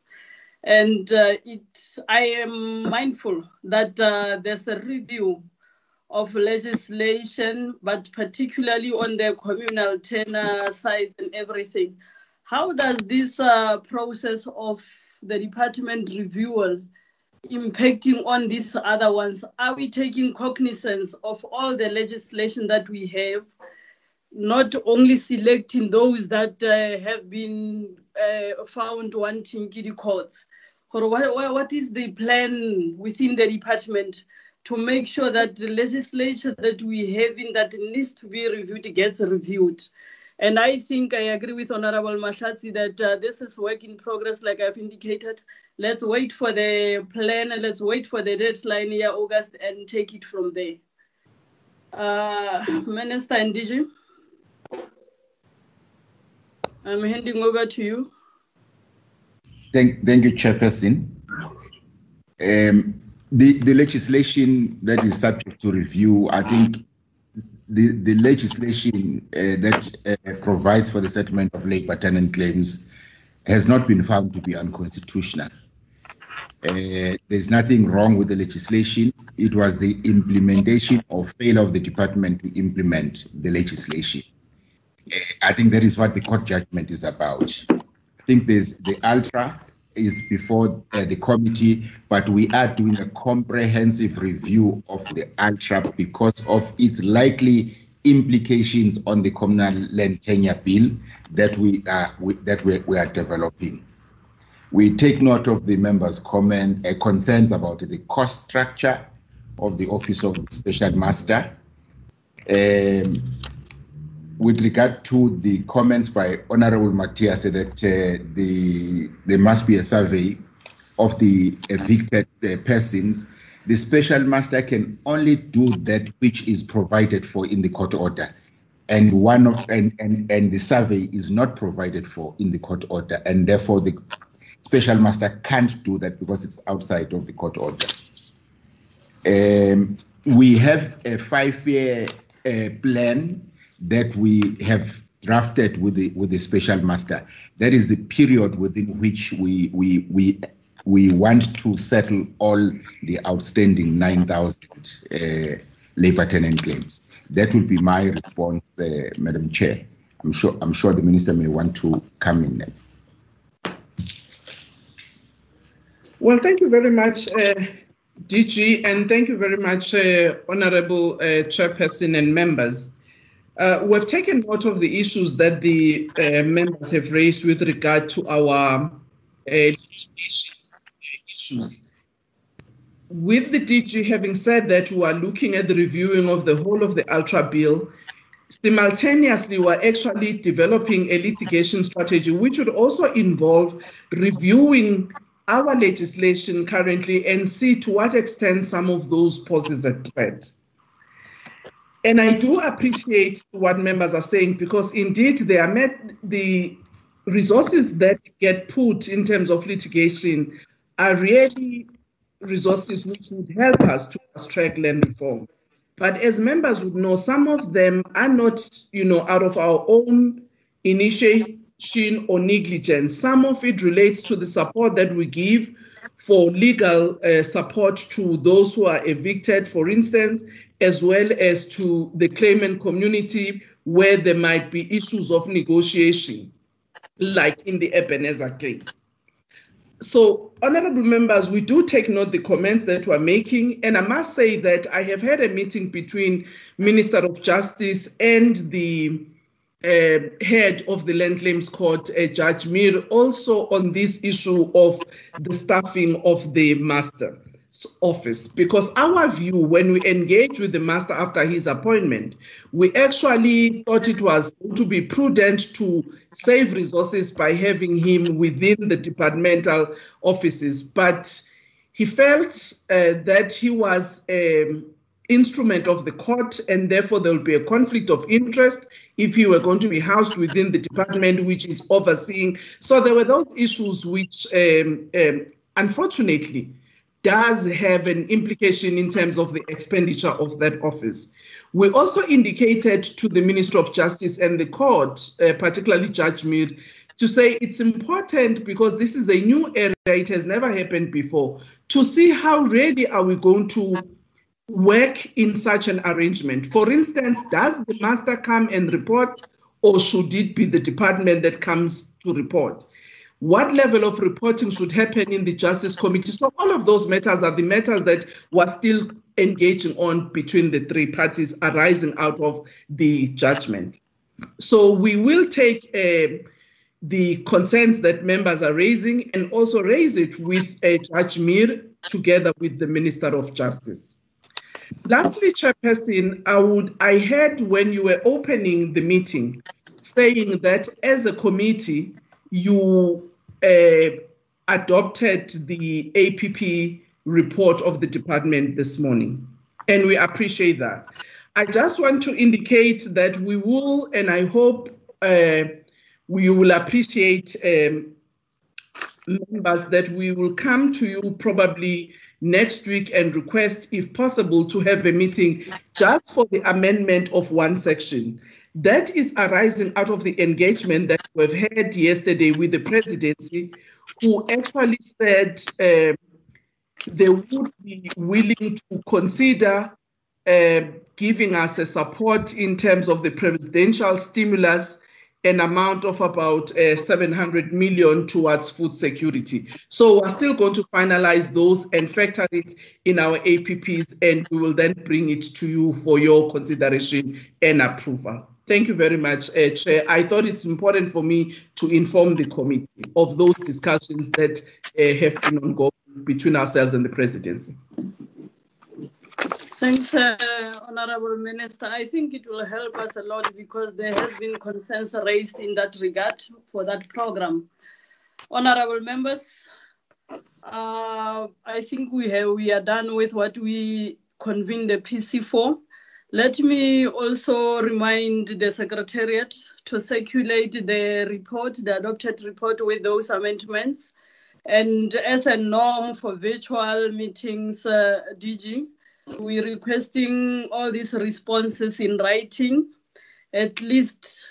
And uh, it, I am mindful that uh, there's a review of legislation, but particularly on the communal tenure side and everything. How does this uh, process of the department review impacting on these other ones? Are we taking cognizance of all the legislation that we have, not only selecting those that uh, have been uh, found wanting giddy courts? Or what, what is the plan within the department to make sure that the legislation that we have in that needs to be reviewed gets reviewed? And I think I agree with Honorable Mahlatsi that uh, this is work in progress, like I've indicated. Let's wait for the plan and let's wait for the deadline here, August, and take it from there. Uh, Minister Didiza, I'm handing over to you. Thank, thank you, Chairperson. Um, the, the legislation that is subject to review, I think the, the legislation uh, that uh, provides for the settlement of labor tenant claims has not been found to be unconstitutional. Uh, there's nothing wrong with the legislation. It was the implementation or failure of the department to implement the legislation. Uh, I think that is what the court judgment is about. I think there's the ultra is before uh, the committee, but we are doing a comprehensive review of the ultra because of its likely implications on the communal land tenure bill that we are we, that we, we, are developing. We take note of the members' comment uh, concerns about the cost structure of the Office of the Special Master. Um, with regard to the comments by Honorable Matiase that uh, the, there must be a survey of the evicted uh, persons, the special master can only do that which is provided for in the court order. And one of and, and, and the survey is not provided for in the court order, and therefore the special master can't do that because it's outside of the court order. Um, we have a five-year uh, plan that we have drafted with the with the special master. That is the period within which we we we we want to settle all the outstanding 9,000 uh, labor tenant claims. That will be my response, uh, Madam Chair. I'm sure I'm sure the minister may want to come in. Well, thank you very much, uh, DG, and thank you very much, uh, Honorable uh, Chairperson and members. Uh, we've taken note of the issues that the uh, members have raised with regard to our uh, issues. With the DG having said that, we are looking at the reviewing of the whole of the Ultra Bill. Simultaneously, we're actually developing a litigation strategy, which would also involve reviewing our legislation currently and see to what extent some of those poses a threat. And I do appreciate what members are saying because indeed they are met the resources that get put in terms of litigation are really resources which would help us to track land reform. But as members would know, some of them are not, you know, out of our own initiation or negligence. Some of it relates to the support that we give for legal uh, support to those who are evicted, for instance, as well as to the claimant community where there might be issues of negotiation, like in the Ebenezer case. So, honorable members, we do take note the comments that we're making, and I must say that I have had a meeting between Minister of Justice and the uh, head of the Land Claims Court, uh, Judge Meer, also on this issue of the staffing of the master office. Because our view when we engaged with the master after his appointment we actually thought it was to be prudent to save resources by having him within the departmental offices. But he felt uh, that he was an instrument of the court and therefore there would be a conflict of interest if he were going to be housed within the department which is overseeing. So there were those issues which um, um, unfortunately does have an implication in terms of the expenditure of that office. We also indicated to the Minister of Justice and the court, uh, particularly Judge Meer, to say it's important because this is a new area, it has never happened before, to see how really are we going to work in such an arrangement. For instance, does the master come and report or should it be the department that comes to report? What level of reporting should happen in the Justice Committee. So all of those matters are the matters that we're still engaging on between the three parties arising out of the judgment. So we will take uh, the concerns that members are raising and also raise it with uh, Judge Meer together with the Minister of Justice. Lastly, Chairperson, I would I heard when you were opening the meeting saying that as a committee you uh, adopted the APP report of the department this morning, and we appreciate that. I just want to indicate that we will, and I hope uh, we will appreciate um, members that we will come to you probably next week and request, if possible, to have a meeting just for the amendment of one section. That is arising out of the engagement that we've had yesterday with the presidency, who actually said uh, they would be willing to consider uh, giving us a support in terms of the presidential stimulus an amount of about uh, 700 million towards food security. So we're still going to finalize those and factor it in our APPs, and we will then bring it to you for your consideration and approval. Thank you very much, uh, Chair. I thought it's important for me to inform the committee of those discussions that uh, have been ongoing between ourselves and the presidency. Thanks, uh, Honorable Minister. I think it will help us a lot because there has been concerns raised in that regard for that program. Honorable members, uh, I think we have we are done with what we convened the PC for. Let me also remind the Secretariat to circulate the report, the adopted report with those amendments. And as a norm for virtual meetings, uh, DG, we're requesting all these responses in writing, at least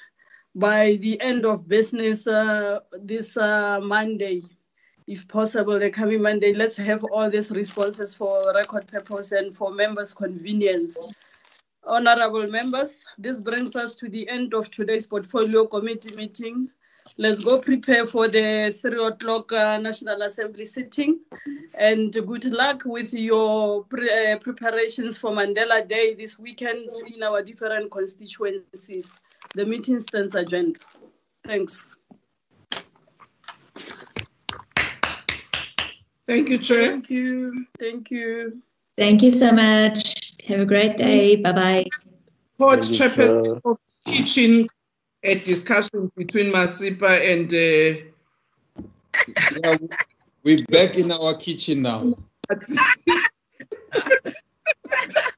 by the end of business uh, this uh, Monday, if possible, the coming Monday. Let's have all these responses for record purpose and for members' convenience. Honorable members, this brings us to the end of today's portfolio committee meeting. Let's go prepare for the three o'clock uh, National Assembly sitting. And good luck with your pre uh, preparations for Mandela Day this weekend in our different constituencies. The meeting stands adjourned. Thanks. Thank you, Chair. Thank you. Thank you. Thank you so much. Have a great day. Bye bye. Court Chairperson of teaching a discussion between Masipa and uh, We're back in our kitchen now.